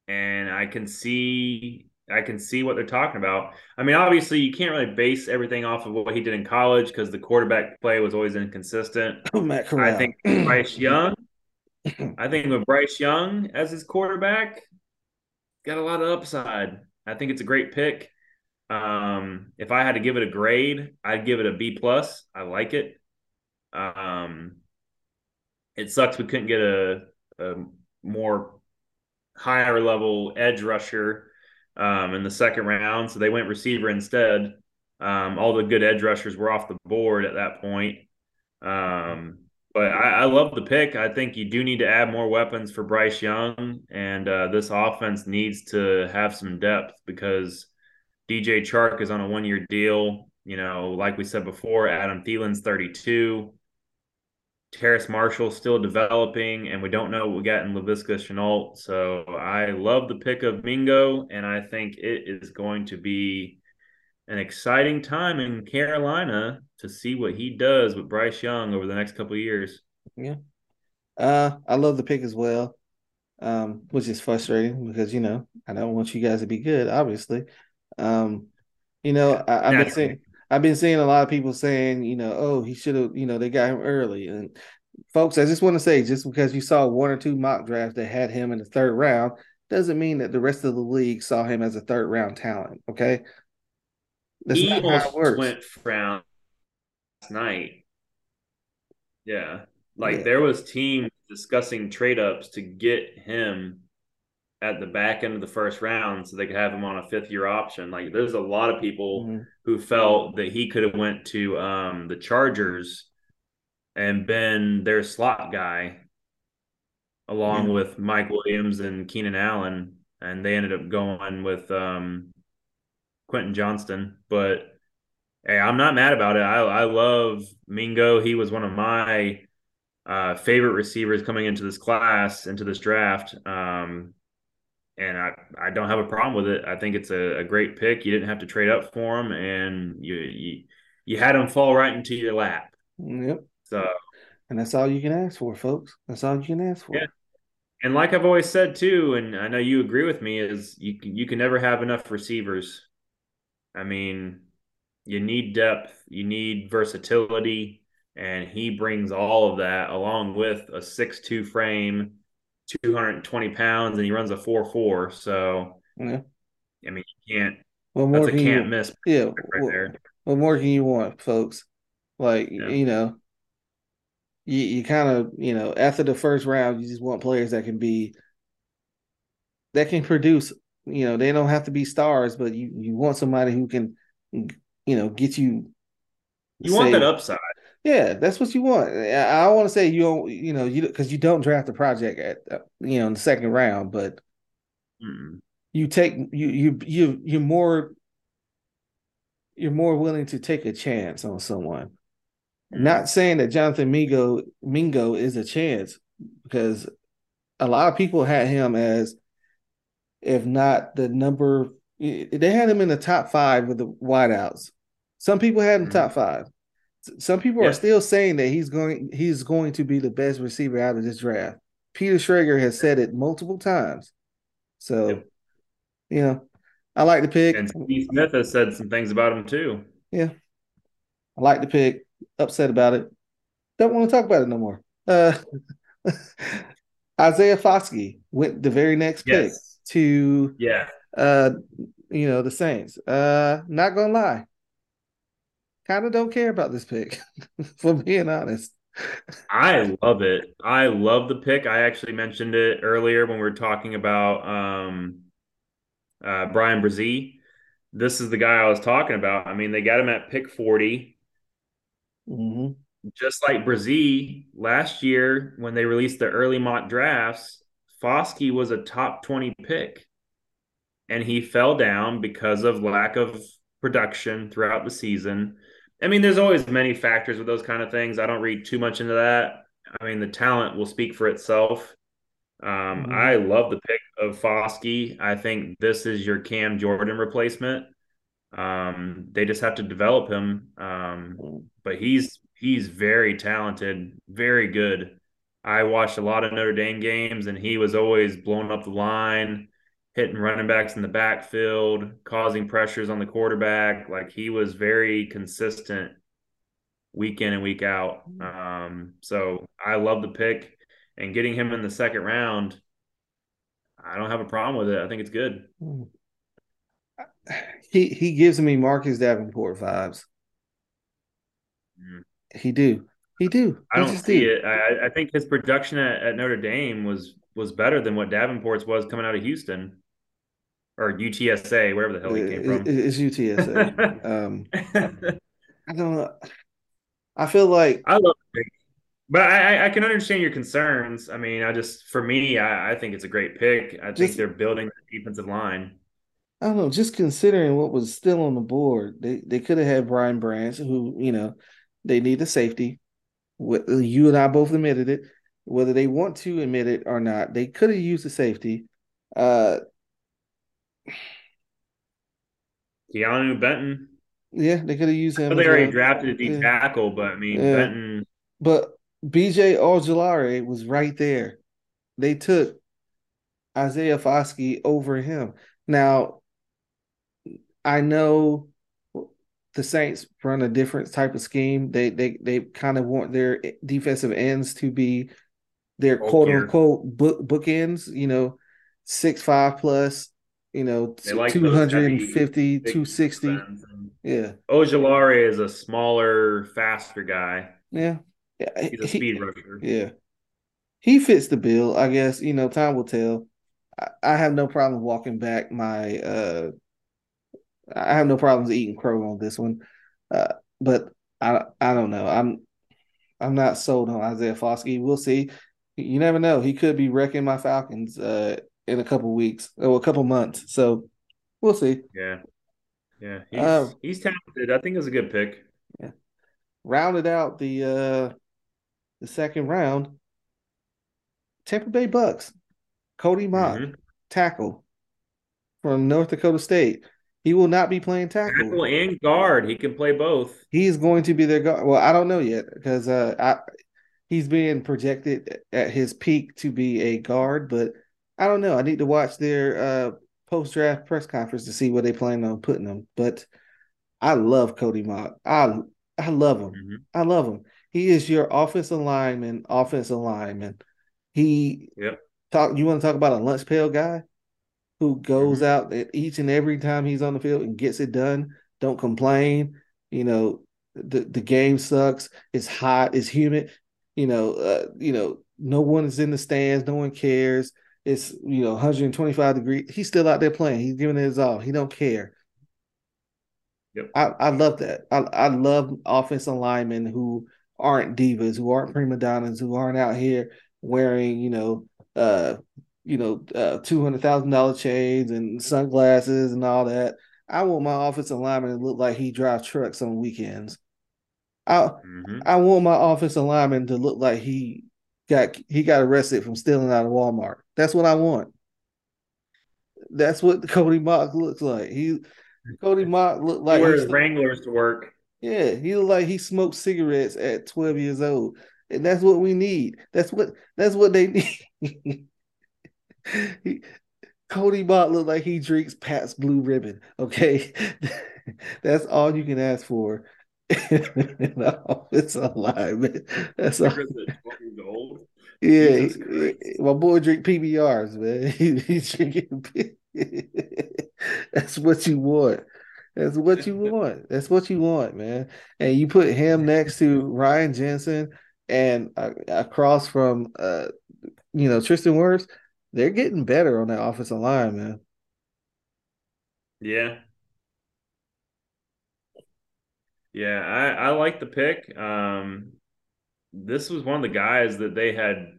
And I can see I can see what they're talking about. I mean, obviously you can't really base everything off of what he did in college because the quarterback play was always inconsistent. Matt Corral. I think Bryce Young. I think with Bryce Young as his quarterback, got a lot of upside. I think it's a great pick. Um, if I had to give it a grade, I'd give it a B plus. I like it. Um, it sucks we couldn't get a, a more higher level edge rusher um, in the second round, so they went receiver instead. Um, all the good edge rushers were off the board at that point. Um, but I, I, love the pick. I think you do need to add more weapons for Bryce Young, and uh, this offense needs to have some depth because DJ Chark is on a one year deal. You know, like we said before, Adam Thielen's 32. Terrace Marshall still developing, and we don't know what we got in Laviska Shenault. So I love the pick of Mingo, and I think it is going to be an exciting time in Carolina to see what he does with Bryce Young over the next couple of years. Yeah. Uh, I love the pick as well. Um, which is frustrating because you know I don't want you guys to be good, obviously. Um, you know, I, I've been seeing I've been seeing a lot of people saying, you know, oh, he should have, you know, they got him early. And folks, I just want to say, just because you saw one or two mock drafts that had him in the third round, doesn't mean that the rest of the league saw him as a third round talent. Okay. That's he not how it works. went round night. Yeah. Like yeah. there was teams discussing trade ups to get him at the back end of the first round so they could have him on a fifth year option. Like there's a lot of people mm-hmm. who felt that he could have went to um, the Chargers and been their slot guy along mm-hmm. with Mike Williams and Keenan Allen. And they ended up going with um, Quentin Johnston. But hey, I'm not mad about it. I, I love Mingo. He was one of my uh, favorite receivers coming into this class, into this draft. Um, and I, I don't have a problem with it. I think it's a, a great pick. You didn't have to trade up for him, and you you, you had him fall right into your lap. Yep. So, and that's all you can ask for, folks. That's all you can ask for. Yeah. And like I've always said too, and I know you agree with me, is you you can never have enough receivers. I mean, you need depth, you need versatility, and he brings all of that along with a six-two frame 220 pounds and he runs a 4-4. So, yeah. I mean, you can't. What more that's a can't you, miss. Yeah. Right what, there. What more can you want, folks? Like, yeah. you know, you, you kind of you know after the first round, you just want players that can be that can produce. You know, they don't have to be stars, but you you want somebody who can you know get you. You say, want that upside. Yeah, that's what you want. I, I want to say you don't, you know, you because you don't draft a project at uh, you know in the second round, but mm. you take you you you you're more you're more willing to take a chance on someone. Mm. Not saying that Jonathan Mingo Mingo is a chance because a lot of people had him as if not the number they had him in the top five with the wideouts. Some people had him mm. top five. Some people yeah. are still saying that he's going he's going to be the best receiver out of this draft. Peter Schrager has said it multiple times. So, yep. you know, I like the pick. And Steve Smith has said some things about him too. Yeah. I like the pick. Upset about it. Don't want to talk about it no more. Uh Isaiah Foskey went the very next yes. pick to yeah uh you know the Saints. Uh not gonna lie kind of don't care about this pick, for being honest. I love it. I love the pick. I actually mentioned it earlier when we were talking about um, uh, Bryan Bresee. This is the guy I was talking about. I mean, they got him at pick 40. Mm-hmm. Just like Bresee, last year when they released the early mock drafts, Foskey was a top 20 pick. And he fell down because of lack of production throughout the season. I mean, there's always many factors with those kind of things. I don't read too much into that. I mean, the talent will speak for itself. Um, mm-hmm. I love the pick of Foskey. I think this is your Cam Jordan replacement. Um, they just have to develop him. Um, but he's he's very talented, very good. I watched a lot of Notre Dame games, and he was always blowing up the line hitting running backs in the backfield, causing pressures on the quarterback. Like he was very consistent week in and week out. Um, so I love the pick and getting him in the second round. I don't have a problem with it. I think it's good. He he gives me Marcus Davenport vibes. Mm. He do. He do. I don't see do. it. I, I think his production at, at Notre Dame was was better than what Davenport's was coming out of Houston or UTSA, wherever the hell he came from. It's UTSA. um, I don't know. I feel like I love it, but I, I can understand your concerns. I mean, I just for me, I, I think it's a great pick. I just, think they're building the defensive line. I don't know. Just considering what was still on the board, they they could have had Brian Branch, who you know they need a safety. You and I both admitted it. Whether they want to admit it or not, they could have used the safety. Uh, Keanu Benton. Yeah, they could have used him. they already well. drafted a D yeah. tackle, but I mean yeah. Benton. But BJ Ojulari was right there. They took Isaiah Foskey over him. Now, I know the Saints run a different type of scheme. They they they kind of want their defensive ends to be their quote unquote book bookends. You know, six five plus you know, like 250, 260. Yeah. Ojulari is a smaller, faster guy. Yeah. yeah. He's a he, speed rusher. Yeah. He fits the bill, I guess. You know, time will tell. I, I have no problem walking back my uh I have no problems eating crow on this one. Uh, but I I don't know. I'm I'm not sold on Isaiah Foskey. We'll see. You never know. He could be wrecking my Falcons uh, in a couple weeks or a couple months. So we'll see. Yeah. Yeah. He's, uh, he's talented. I think it's a good pick. Yeah. Rounded out the uh the second round. Tampa Bay Bucks. Cody Mauch, mm-hmm. tackle from North Dakota State. He will not be playing tackle. Tackle and guard. He can play both. He's going to be their guard. Well, I don't know yet because uh, I, he's being projected at his peak to be a guard, but I don't know. I need to watch their uh, post draft press conference to see where they plan on putting him. But I love Cody Mauch. I I love him. Mm-hmm. I love him. He is your offensive lineman, offensive lineman. He yep. talk. You want to talk about a lunch pail guy who goes mm-hmm. out each and every time he's on the field and gets it done. Don't complain. You know the the game sucks. It's hot. It's humid. You know, uh, you know, no one is in the stands, no one cares. It's you know 125 degrees. He's still out there playing. He's giving it his all. He don't care. Yep. I, I love that. I, I love offensive linemen who aren't divas, who aren't prima donnas, who aren't out here wearing, you know, uh, you know, uh, two hundred thousand dollar chains and sunglasses and all that. I want my offensive lineman to look like he drives trucks on weekends. I mm-hmm. I want my offensive lineman to look like he got he got arrested from stealing out of Walmart. That's what I want. That's what Cody Mauch looks like. He Cody Mauch looked like he wears Wranglers to work. Yeah, he looked like he smoked cigarettes at 12 years old. And that's what we need. That's what that's what they need. he, Cody Mauch looked like he drinks Pat's Blue Ribbon. Okay. that's all you can ask for. it's alignment. That's all. Yeah, my boy drink PBRs, man. He, he's drinking. That's what you want. That's what you want. That's what you want, man. And you put him next to Ryan Jensen and uh, across from, uh, you know, Tristan Wirfs. They're getting better on that offensive line, man. Yeah. Yeah, I, I like the pick. Um, this was one of the guys that they had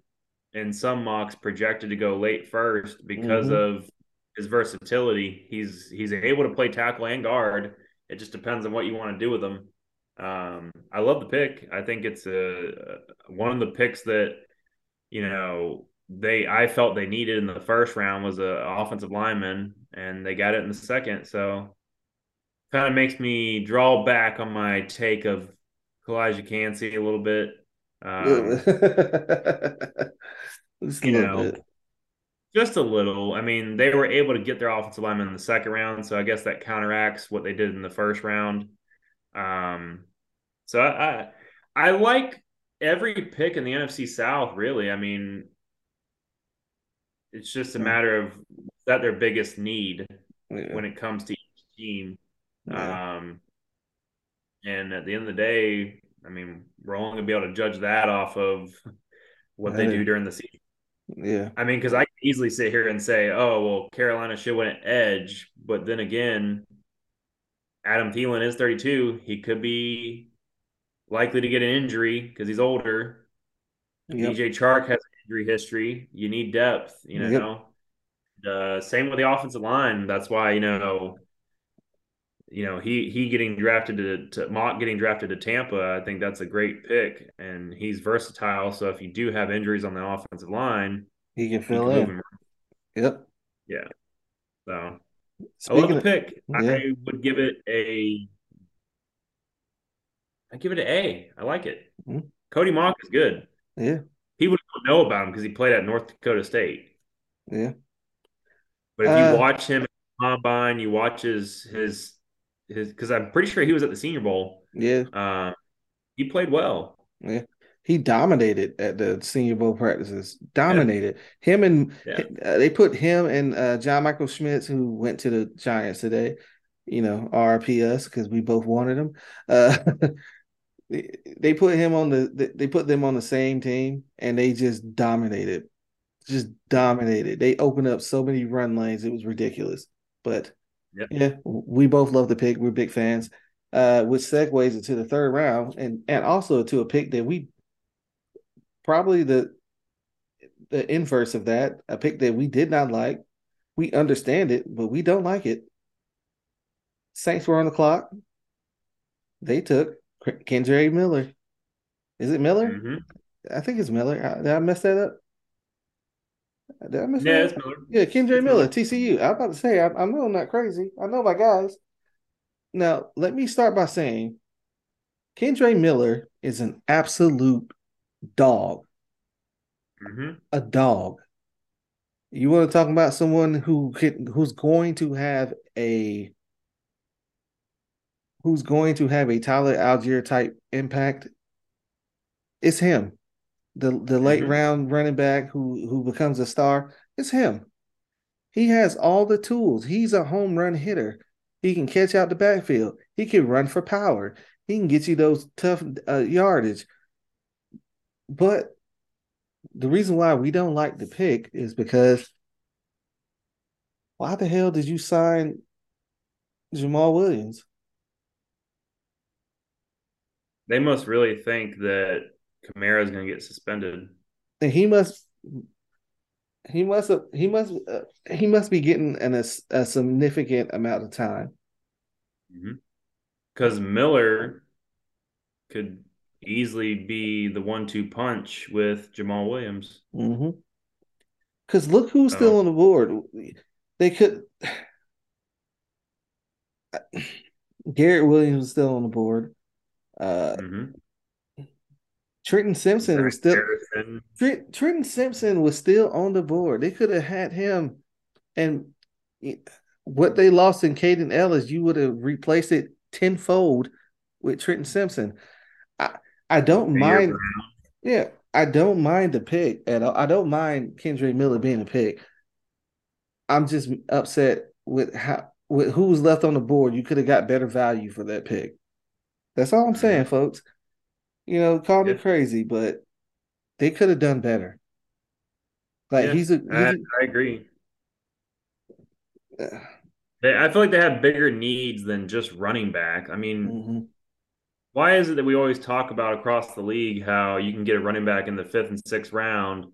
in some mocks projected to go late first because mm-hmm. of his versatility. He's he's able to play tackle and guard. It just depends on what you want to do with him. Um, I love the pick. I think it's a one of the picks that you know they I felt they needed in the first round was a offensive lineman, and they got it in the second. So kind of makes me draw back on my take of Calijah Kancey a little bit. Um, you know, bit. just a little. I mean, they were able to get their offensive lineman in the second round, so I guess that counteracts what they did in the first round. Um, so I, I, I like every pick in the NFC South. Really, I mean, it's just a matter of that their biggest need yeah. when it comes to each team. Yeah. Um, and at the end of the day, I mean, we're only gonna be able to judge that off of what they do during the season. Yeah. I mean, because I can easily sit here and say, oh, well, Carolina should win at edge. But then again, Adam Thielen is 32. He could be likely to get an injury because he's older. Yep. DJ Chark has an injury history. You need depth, you know. Yep. Uh, same with the offensive line. That's why, you know, you know, he he getting drafted to, to Mauch getting drafted to Tampa, I think that's a great pick, and he's versatile. So if you do have injuries on the offensive line, he can fill he can in. Yep. Yeah. So Speaking I love the pick. Of, yeah. I would give it a. I give it an A. I like it. Mm-hmm. Cody Mauch is good. Yeah. People don't know about him because he played at North Dakota State. Yeah. But if uh, you watch him combine, you watch his his his because I'm pretty sure he was at the Senior Bowl. Yeah, uh, he played well. Yeah, he dominated at the Senior Bowl practices. Dominated yeah. him and yeah. uh, they put him and uh, John Michael Schmitz, who went to the Giants today. You know, RPS because we both wanted him. Uh, they put him on the they put them on the same team and they just dominated just dominated they opened up so many run lanes it was ridiculous but Yep. Yeah, we both love the pick. We're big fans. Uh, which segues into the third round, and and also to a pick that we probably the the inverse of that, a pick that we did not like. We understand it, but we don't like it. Saints were on the clock. They took Kendre Miller. Is it Miller? Mm-hmm. I think it's Miller. Did I mess that up? Did I miss yeah, that? Miller. Yeah, Kendre Miller, TCU. I'm about to say, I, I know I'm not crazy. I know my guys. Now, let me start by saying Kendre Miller is an absolute dog. Mm-hmm. A dog. You want to talk about someone who can, who's going to have a who's going to have a Tyler Allgeier type impact? It's him the the late mm-hmm. round running back who who becomes a star, it's him. He has all the tools. He's a home run hitter. He can catch out the backfield. He can run for power. He can get you those tough uh, yardage. but the reason why we don't like the pick is because why the hell did you sign Jamaal Williams? They must really think that Kamara is going to get suspended. And he must he must have he must uh, he must be getting an a, a significant amount of time because mm-hmm. Miller could easily be the one-two punch with Jamaal Williams. Because mm-hmm. look who's still on the board. They could. Garrett Williams is still on the board. Uh, mm-hmm. Trenton Simpson was still. Trent, Trenton Simpson was still on the board. They could have had him, and what they lost in Kaden Elliss, you would have replaced it tenfold with Trenton Simpson. I I don't mind. Yeah, I don't mind the pick at all. I don't mind Kendre Miller being a pick. I'm just upset with how with who was left on the board. You could have got better value for that pick. That's all I'm saying, folks. You know, call me crazy, but they could have done better. Like yeah, he's a. He's I, a I agree. I feel like they have bigger needs than just running back. I mean, mm-hmm. why is it that we always talk about across the league how you can get a running back in the fifth and sixth round,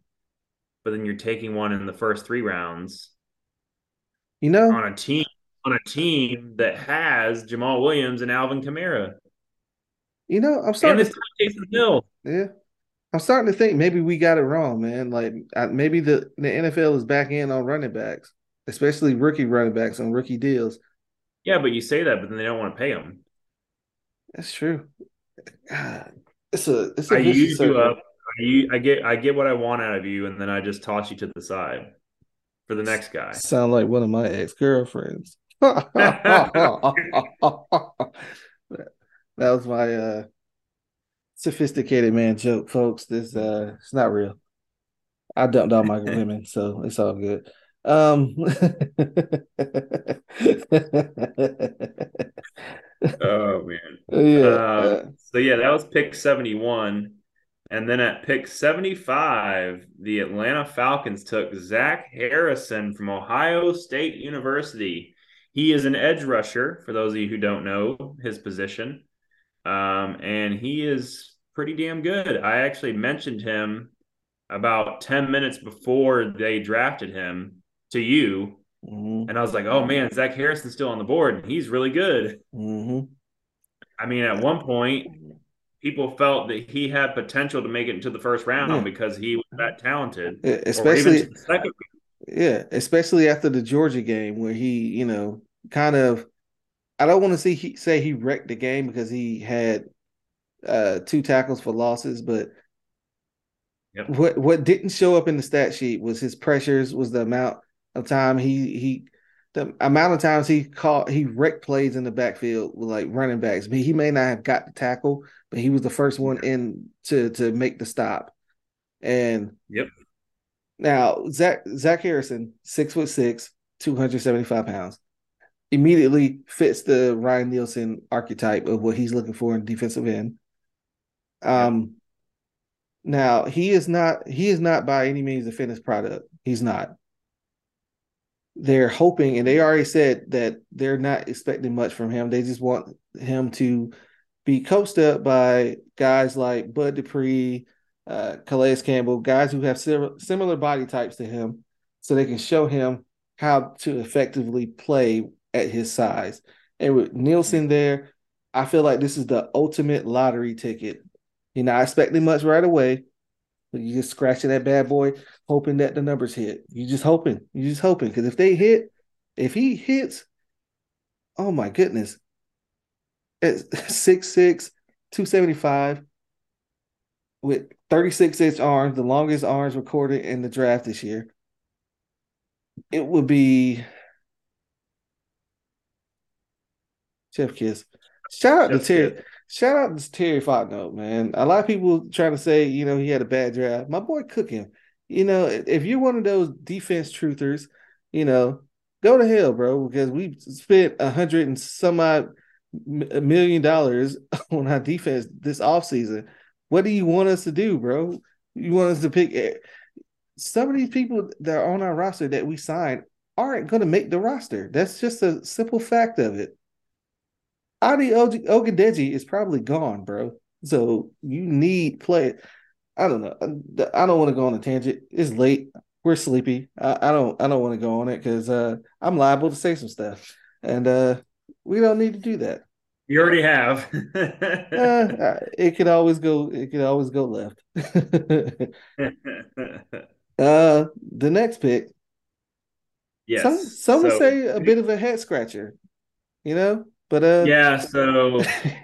but then you're taking one in the first three rounds? You know, on a team on a team that has Jamaal Williams and Alvin Kamara. You know, I'm starting and to Taysom Hill. Yeah, I'm starting to think maybe we got it wrong, man. Like maybe the the NFL is back in on running backs especially rookie running backs on rookie deals. Yeah, but you say that, but then they don't want to pay them. That's true. God, it's a it's a I use you up. I, I get I get what I want out of you, and then I just toss you to the side for the next guy. Sound like one of my ex girlfriends. that was my uh sophisticated man joke, folks. This uh it's not real. I dumped all my women, so it's all good. Um, oh man. Yeah. Uh, so yeah, that was pick 71. And then at pick 75, the Atlanta Falcons took Zach Harrison from Ohio State University. He is an edge rusher, for those of you who don't know his position. Um, and he is pretty damn good. I actually mentioned him about 10 minutes before they drafted him to you. Mm-hmm. And I was like, oh man, Zach Harrison's still on the board. And he's really good. Mm-hmm. I mean, at one point, people felt that he had potential to make it into the first round yeah. because he was that talented. Especially Yeah, especially after the Georgia game where he, you know, kind of I don't want to see he say he wrecked the game because he had uh two tackles for losses, but yep. what what didn't show up in the stat sheet was his pressures, was the amount of time he he the amount of times he caught he wrecked plays in the backfield with like running backs. He may not have got the tackle, but he was the first one in to to make the stop. And yep. Now Zach Zach Harrison, six foot six, two hundred seventy five pounds, immediately fits the Ryan Nielsen archetype of what he's looking for in defensive end. Um. Now he is not he is not by any means a finished product. He's not they're hoping, and they already said that they're not expecting much from him. They just want him to be coached up by guys like Bud Dupree, uh, Calais Campbell, guys who have similar body types to him, so they can show him how to effectively play at his size. And with Nielsen mm-hmm. there, I feel like this is the ultimate lottery ticket. You're not expecting much right away, but you're just scratching that bad boy hoping that the numbers hit. You just hoping. You just hoping because if they hit, if he hits, oh my goodness, at 6'6", 275 with 36 inch arms, the longest arms recorded in the draft this year, it would be Chef Kiss. Shout out Chef to Terry. Kiss. Shout out to Terry Fontenot, man. A lot of people trying to say, you know, he had a bad draft. My boy cooking you know, if you're one of those defense truthers, you know, go to hell, bro, because we spent a hundred and some odd million dollars on our defense this offseason. what do you want us to do, bro? You want us to pick some of these people that are on our roster that we signed aren't going to make the roster. That's just a simple fact of it. Adi Ogundeji is probably gone, bro. So you need play. I don't know. I don't want to go on a tangent. It's late. We're sleepy. I, I don't. I don't want to go on it because uh, I'm liable to say some stuff, and uh, we don't need to do that. You already have. uh, it could always go. It could always go left. uh, the next pick. Yes. Some some so, would say a bit of a head scratcher, you know. But uh, yeah. So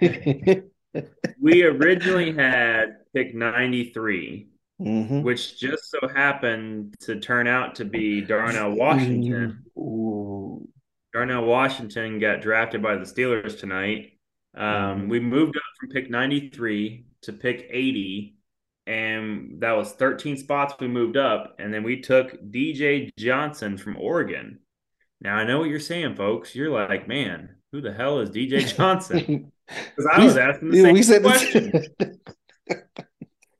we originally had pick ninety three. Mm-hmm. Which just so happened to turn out to be Darnell Washington. Ooh. Darnell Washington got drafted by the Steelers tonight. Um, mm-hmm. We moved up from pick 93 to pick 80, and that was 13 spots we moved up. And then we took DJ Johnson from Oregon. Now, I know what you're saying, folks. You're like, man, who the hell is DJ Johnson? Because I was asking the same we said question.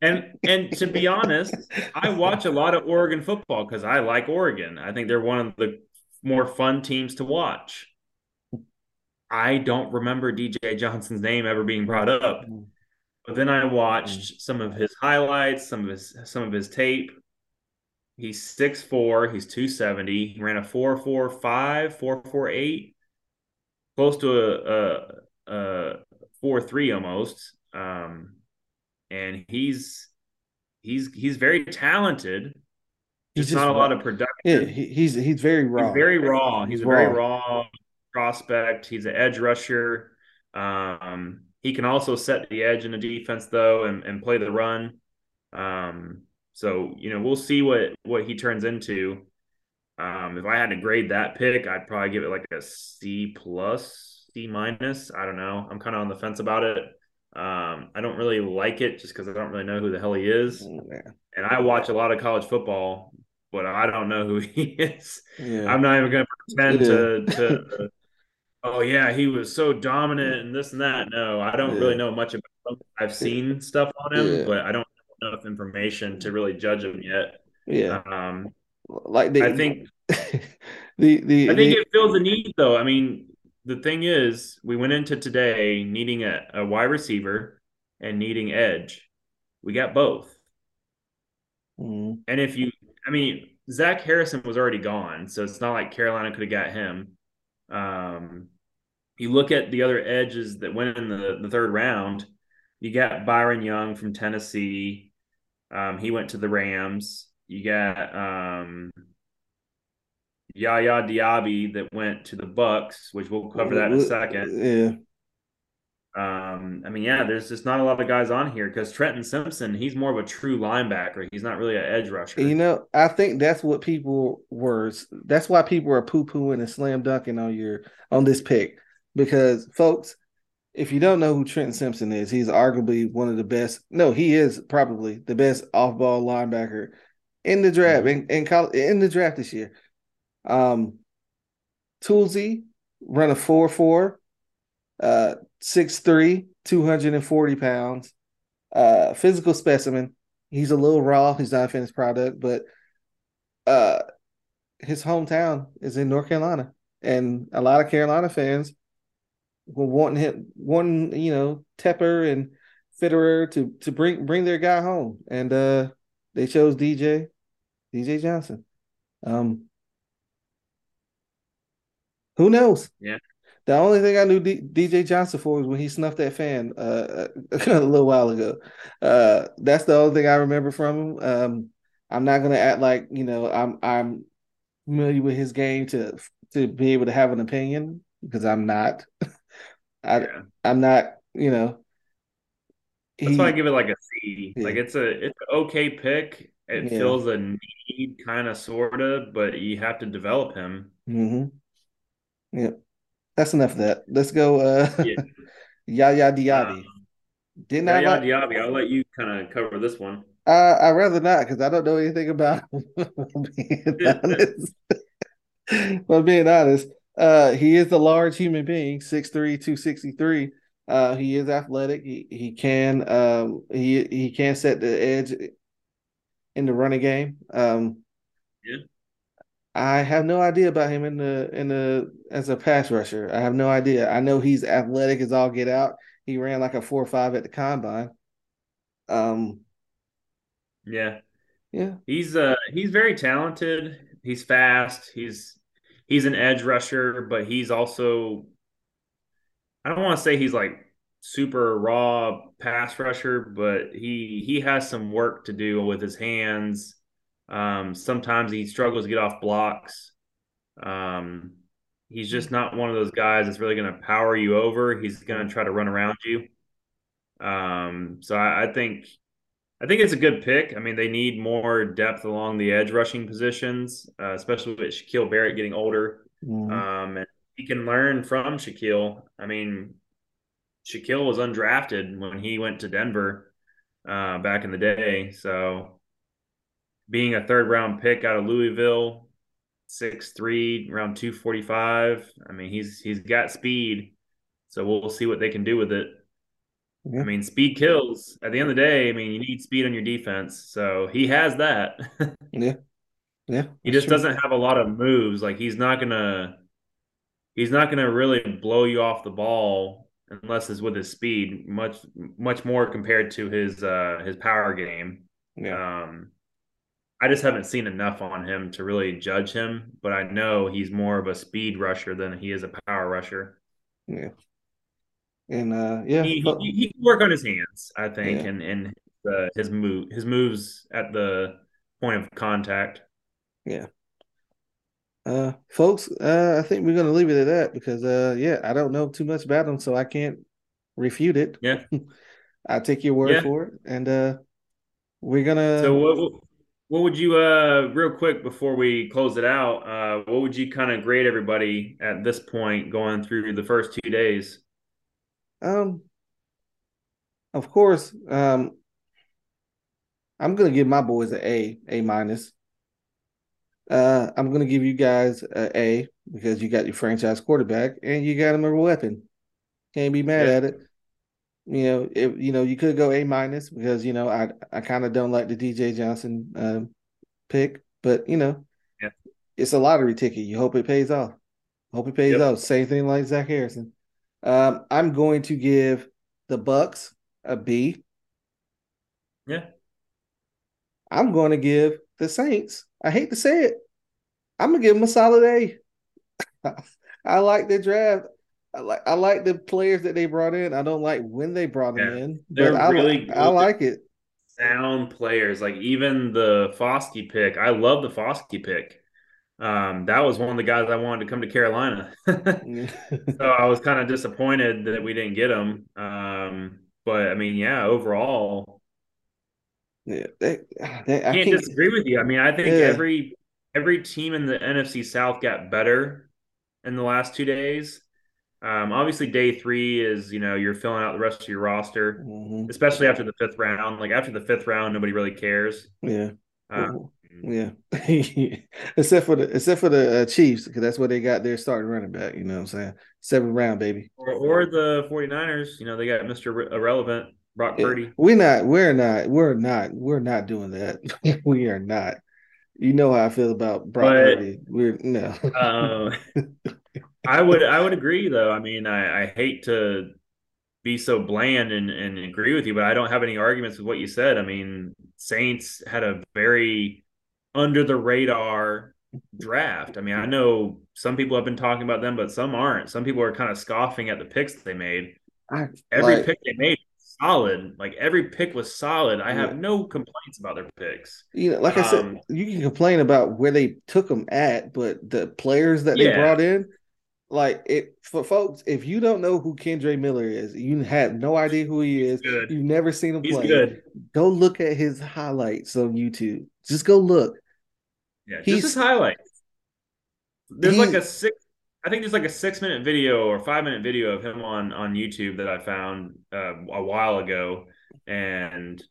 and and to be honest, I watch a lot of Oregon football because I like Oregon. I think they're one of the more fun teams to watch. I don't remember DJ Johnson's name ever being brought up. Mm. But then I watched mm. some of his highlights, some of his some of his tape. He's 6'4, he's 270. He ran a 4'4'5, 4'4'8, close to a, a, a 4'3 almost. Um, and he's he's he's very talented. He's just not a lot of production. Yeah, he's he's very raw. He's very raw. He's, he's raw. very raw prospect. He's an edge rusher. Um, he can also set the edge in the defense though, and, and play the run. Um, so you know we'll see what what he turns into. Um, if I had to grade that pick, I'd probably give it like a C plus, C minus. I don't know. I'm kind of on the fence about it. Um, I don't really like it just because I don't really know who the hell he is. Oh, and I watch a lot of college football, but I don't know who he is. Yeah. I'm not even going to pretend to, to oh yeah, he was so dominant and this and that. No, I don't yeah. really know much about him. I've seen stuff on him, but I don't have enough information to really judge him yet. Yeah. Um, like the, I think the the I think the, it fills a need though. I mean, the thing is, we went into today needing a, a wide receiver and needing edge. We got both. Mm. And if you, I mean, Zach Harrison was already gone, so it's not like Carolina could have got him. Um, you look at the other edges that went in the, the third round, you got Byron Young from Tennessee. Um, he went to the Rams. You got um, Yaya Diaby that went to the Bucks, which we'll cover that in a second. Yeah. Um, I mean, yeah, there's just not a lot of guys on here because Trenton Simpson, he's more of a true linebacker. He's not really an edge rusher. You know, I think that's what people were. That's why people are poo pooing and slam dunking on your on this pick because folks, if you don't know who Trenton Simpson is, he's arguably one of the best. No, he is probably the best off-ball linebacker in the draft mm-hmm. in in, in the draft this year. Um, Toolsy run a four four, uh, six three, two hundred and forty pounds. Uh, physical specimen. He's a little raw. He's not a finished product, but uh, his hometown is in North Carolina, and a lot of Carolina fans were wanting him, wanting you know Tepper and Fitterer to to bring bring their guy home, and uh, they chose DJ DJ Johnson. Um, who knows? Yeah. The only thing I knew D- DJ Johnson for was when he snuffed that fan uh, a little while ago. Uh, that's the only thing I remember from him. Um, I'm not gonna act like you know I'm I'm familiar with his game to to be able to have an opinion because I'm not. I yeah. I'm not, you know. That's he, why I give it like a C. Yeah. Like it's a it's an okay pick. It yeah. fills a need kind of sorta, but you have to develop him. Mm-hmm. Yeah. That's enough of that. Let's go uh yeah. Yaya Diaby. Um, Didn't Yaya I like... Diaby, I'll let you kind of cover this one. Uh, I'd rather not because I don't know anything about him. being honest. but being honest, uh, he is a large human being, 6'3", 263. Uh, he is athletic. He he can um he he can set the edge in the running game. Um, yeah. I have no idea about him in the in the as a pass rusher. I have no idea. I know he's athletic as all get out. He ran like a four or five at the combine. Um, yeah, yeah. He's uh he's very talented. He's fast. He's he's an edge rusher, but he's also I don't want to say he's like super raw pass rusher, but he he has some work to do with his hands. Um, sometimes he struggles to get off blocks. Um, he's just not one of those guys that's really going to power you over. He's going to try to run around you. Um, so I, I, think I think it's a good pick. I mean, they need more depth along the edge rushing positions, uh, especially with Shaquille Barrett getting older. Mm-hmm. Um, and he can learn from Shaquille. I mean, Shaquille was undrafted when he went to Denver uh, back in the day. So being a third round pick out of Louisville, six three, around two forty five. I mean, he's he's got speed. So we'll see what they can do with it. Yeah. I mean, speed kills. At the end of the day, I mean, you need speed on your defense. So he has that. yeah. Yeah. He just true. doesn't have a lot of moves. Like he's not gonna he's not gonna really blow you off the ball unless it's with his speed, much much more compared to his uh his power game. Yeah. Um I just haven't seen enough on him to really judge him, but I know he's more of a speed rusher than he is a power rusher. Yeah. And uh, yeah, he, he, he, can work on his hands, I think, yeah. and and uh, his move his moves at the point of contact. Yeah. Uh, folks, uh, I think we're gonna leave it at that because uh, yeah, I don't know too much about him, so I can't refute it. Yeah. I take your word yeah. for it, and uh, we're gonna. So what? What would you, uh, real quick before we close it out, uh, what would you kind of grade everybody at this point going through the first two days? Um, of course, um, I'm gonna give my boys an A, A minus. Uh, I'm gonna give you guys an A because you got your franchise quarterback and you got him a weapon. Can't be mad yeah. at it. You know, if you know, you could go A minus because you know I I kind of don't like the DJ Johnson um, pick, but you know, yeah. it's a lottery ticket. You hope it pays off. Hope it pays yep. off. Same thing like Zach Harrison. Um, I'm going to give the Bucs a B. Yeah. I'm going to give the Saints. I hate to say it. I'm gonna give them a solid A. I like the draft. I like I like the players that they brought in. I don't like when they brought them in, They're but really I, I like it. Sound players, like even the Foskey pick. I love the Foskey pick. Um, that was one of the guys I wanted to come to Carolina. so I was kind of disappointed that we didn't get him. Um, but I mean, yeah, overall, yeah, they, they, I can't disagree with you. I mean, I think yeah. every every team in the NFC South got better in the last two days. Um, obviously, day three is you know you're filling out the rest of your roster, mm-hmm. especially after the fifth round. Like after the fifth round, nobody really cares. Yeah. Um, yeah, except for the except for the uh, Chiefs because that's where they got their starting running back. You know what I'm saying? Seventh round, baby. Or, or the 49ers. You know they got Mr. Irrelevant Brock. Purdy. We're not. We're not. We're not. We're not doing that. we are not. You know how I feel about Brock but, Purdy. We're no. uh, I would I would agree though. I mean, I, I hate to be so bland and, and agree with you, but I don't have any arguments with what you said. I mean, Saints had a very under the radar draft. I mean, I know some people have been talking about them, but some aren't. Some people are kind of scoffing at the picks they made. I, every like, pick they made solid. Like every pick was solid. I have yeah. no complaints about their picks. You know, like I said, um, you can complain about where they took them at, but the players that they brought in, like it for folks, if you don't know who Kendre Miller is, you have no idea who he is. You've never seen him He's play. Good. Go look at his highlights on YouTube. Just go look. Yeah, He's, just his highlights. There's like a six. I think there's like a six minute video or five minute video of him on on YouTube that I found uh, a while ago, and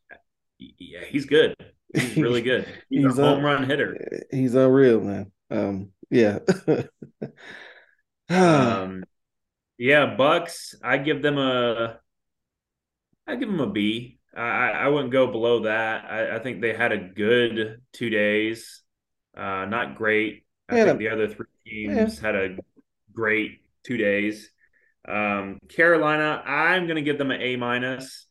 yeah, he's good. He's really good. He's, he's a home un- run hitter. He's unreal, man. Um, yeah. um, Yeah, Bucs. I give them a. I give them a B. I I wouldn't go below that. I, I think they had a good two days. Uh, not great. I Yeah, think the- the other three yeah. teams had a great two days. Um, Carolina, I'm going to give them an A minus.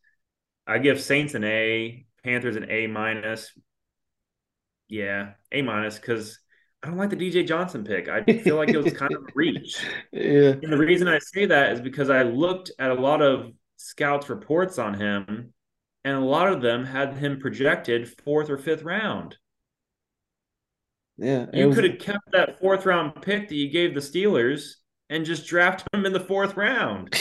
I give Saints an A, Panthers an A minus. Yeah, A minus because I don't like the DJ Johnson pick. I feel like it was kind of a reach. Yeah. And the reason I say that is because I looked at a lot of scouts' reports on him, and a lot of them had him projected fourth or fifth round. Yeah. You was could have kept that fourth round pick that you gave the Steelers and just draft him in the fourth round.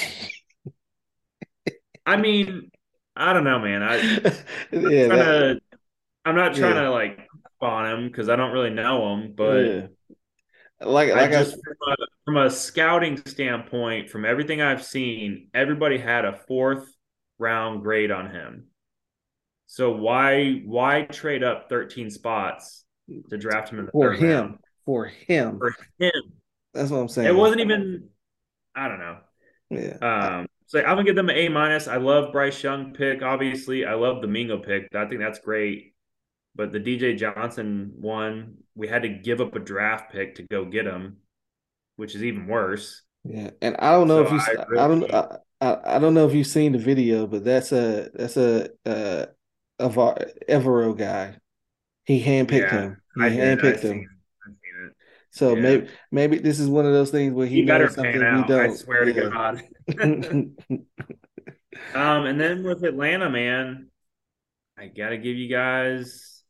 I mean, I don't know, man. I yeah, trying that- to, I'm not trying Yeah. to like on him because I don't really know him, but yeah. Like like I, just from a, from a scouting standpoint, from everything I've seen, everybody had a fourth round grade on him. So why why trade up 13 spots to draft him in the for him. round? For him. For him. That's what I'm saying. It wasn't even I don't know. Yeah. Um so I'm gonna give them an A minus. I love Bryce Young pick, obviously. I love the Mingo pick. I think that's great. But the DJ Johnson one, we had to give up a draft pick to go get him, which is even worse. Yeah, and I don't know So if you, I I, don't, I, I, I don't know if you've seen the video, but that's a that's a uh, Evero guy. He handpicked Yeah, him. He I handpicked seen him. it. I've seen it. So yeah. maybe maybe this is one of those things where he, He better knows something we out. don't. I swear to God. Um, and then with Atlanta, man, I gotta give you guys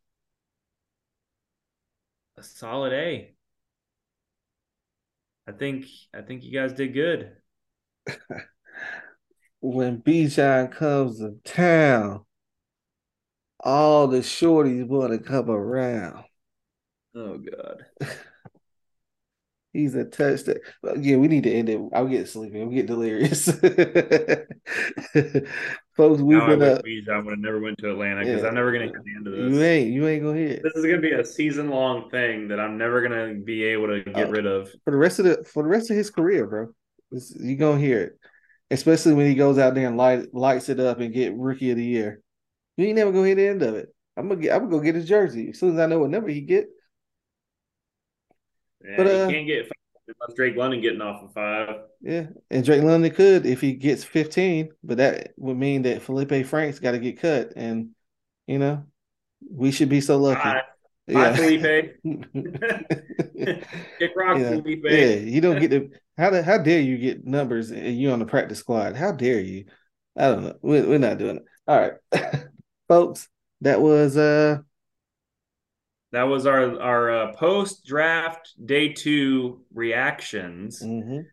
a solid A. I think I think you guys did good. when Bijan comes to town, all the shorties want to come around. Oh God. He's a touchdown. Well, Yeah, we need to end it. I'm getting sleepy. I'm getting delirious. Folks, we've Now I been wish up. Bijan would have never went to Atlanta because Yeah. I'm never gonna hear the end of this. You ain't you ain't gonna hear it. This is gonna be a season long thing that I'm never gonna be able to get Oh. rid of. For the rest of the for the rest of his career, bro. It's, you gonna hear it. Especially when he goes out there and light, lights it up and get rookie of the year. You ain't never gonna hear the end of it. I'm gonna get I'm gonna go get his jersey as soon as I know what number he get. Yeah, But, uh, can't get five Drake London getting off of five. Yeah, and Drake London could if he gets 15, but that would mean that Felipe Franks got to get cut, and you know we should be so lucky. Bye, yeah, bye Felipe. Kick rock, yeah, Felipe. yeah. You don't get to how the, how dare you get numbers and you on the practice squad? How dare you? I don't know. We're, we're not doing it. All right, folks. That was uh That was our our uh, post draft day two reactions. mhm.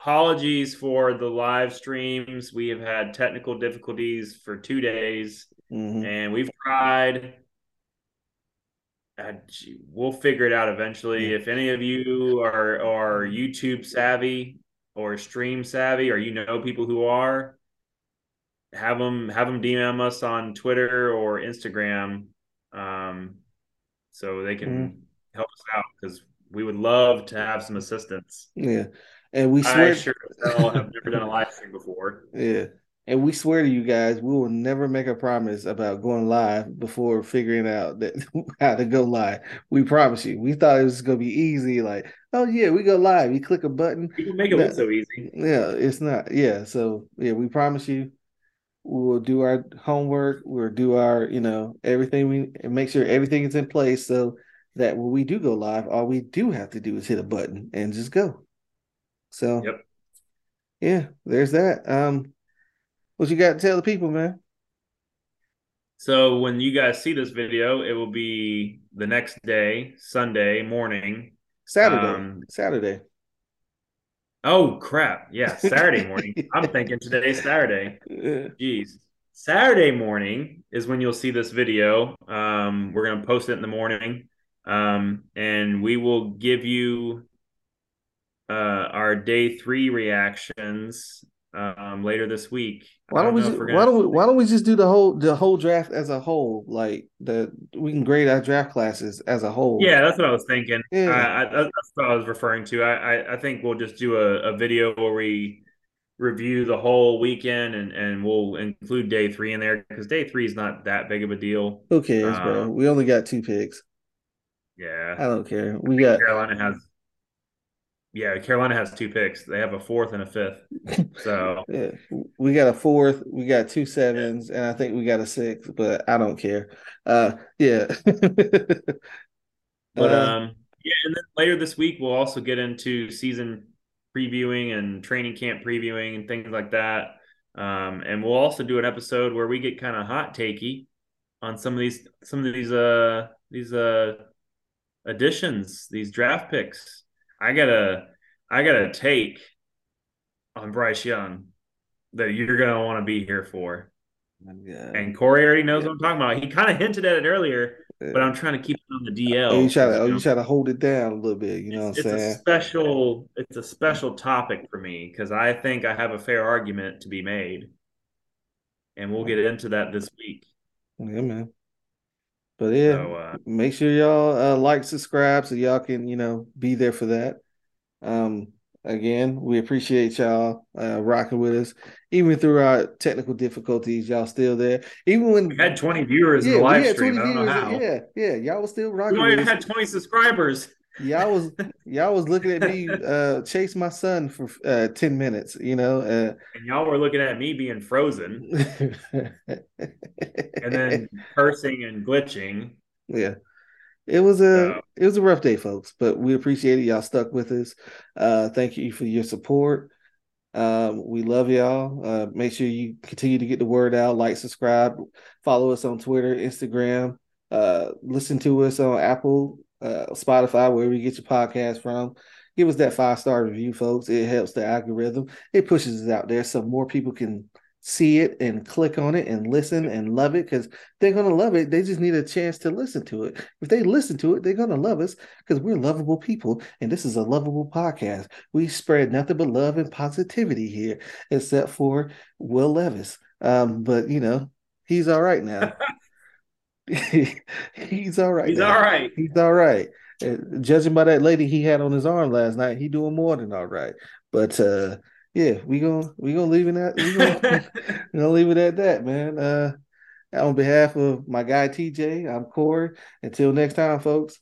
Apologies for the live streams. We have had technical difficulties for two days, Mhm. and we've tried. Uh, we'll figure it out eventually. Yeah. If any of you are are YouTube savvy or stream savvy, or you know people who are, have them have them DM us on Twitter or Instagram, um, so they can Mm-hmm. help us out because we would love to have some assistance. yeah, and we I swear sure hell have never done a live stream before. Yeah. And we swear to you guys, we will never make a promise about going live before figuring out that how to go live. We promise you. We thought it was gonna be easy, like, oh yeah, we go live. You click a button. People make it No. look so easy. Yeah, it's not. Yeah. So yeah, we promise you we will do our homework, we'll do our, you know, everything we make sure everything is in place so that when we do go live, all we do have to do is hit a button and just go. So Yep. yeah, there's that. Um what you got to tell the people, man? So when you guys see this video, it will be the next day, Sunday morning. Saturday. Um, Saturday. Oh crap! Yeah, Saturday morning. I'm thinking today's Saturday. Jeez. Saturday morning is when you'll see this video. Um, we're gonna post it in the morning, um, and we will give you uh, our day three reactions um, later this week. Why I don't we just, why don't we why don't we just do the whole the whole draft as a whole? Like the we can grade our draft classes as a whole. Yeah, that's what I was thinking. Yeah. I, I, that's what I was referring to. I, I, I think we'll just do a, a video where we review the whole weekend and and we'll include day three in there because day three is not that big of a deal. Who cares, um, bro? We only got two picks. Yeah, I don't care. We got Carolina has. Yeah, Carolina has two picks. They have a fourth and a fifth. So yeah, we got a fourth. We got two sevens, and I think we got a six. But I don't care. Uh, yeah. but uh, um, yeah, and then later this week we'll also get into season previewing and training camp previewing and things like that. Um, and we'll also do an episode where we get kind of hot takey on some of these some of these uh these uh additions, these draft picks. I got a I got a take on Bryce Young that you're gonna want to be here for. Yeah. And Cory already knows yeah. what I'm talking about. He kind of hinted at it earlier, but I'm trying to keep it on the DL. Oh, you try to, oh, you try to hold it down a little bit. You know it's, what I'm saying? It's a special, it's a special topic for me because I think I have a fair argument to be made, and we'll get into that this week. Yeah, man. But yeah, so, uh, make sure y'all uh, like, subscribe, so y'all can you know be there for that. Um, again, we appreciate y'all uh, rocking with us, even through our technical difficulties. Y'all still there, even when we had twenty viewers yeah, in the live stream. I don't know how. Yeah, yeah, y'all was still rocking. We only had twenty subscribers. Y'all was y'all was looking at me uh, chase my son for uh, ten minutes, you know, uh, and y'all were looking at me being frozen, and then cursing and glitching. Yeah. It was a it was a rough day, folks, but we appreciate it. Y'all stuck with us. Uh, thank you for your support. Um, we love y'all. Uh, make sure you continue to get the word out. Like, subscribe, follow us on Twitter, Instagram. Uh, listen to us on Apple, uh, Spotify, wherever you get your podcast from. Give us that five star review, folks. It helps the algorithm. It pushes us out there so more people can see it and click on it and listen and love it because they're going to love it. They just need a chance to listen to it. If they listen to it, they're going to love us because we're lovable people and this is a lovable podcast. We spread nothing but love and positivity here, except for Will Levis. Um, but you know, he's all right now. he's all right. He's now. all right. He's all right. Uh, judging by that lady he had on his arm last night, he doing more than all right. But uh yeah, we gonna we gonna leave it at we gonna, we gonna leave it at that, man. Uh, on behalf of my guy TJ, I'm Cory. Until next time, folks.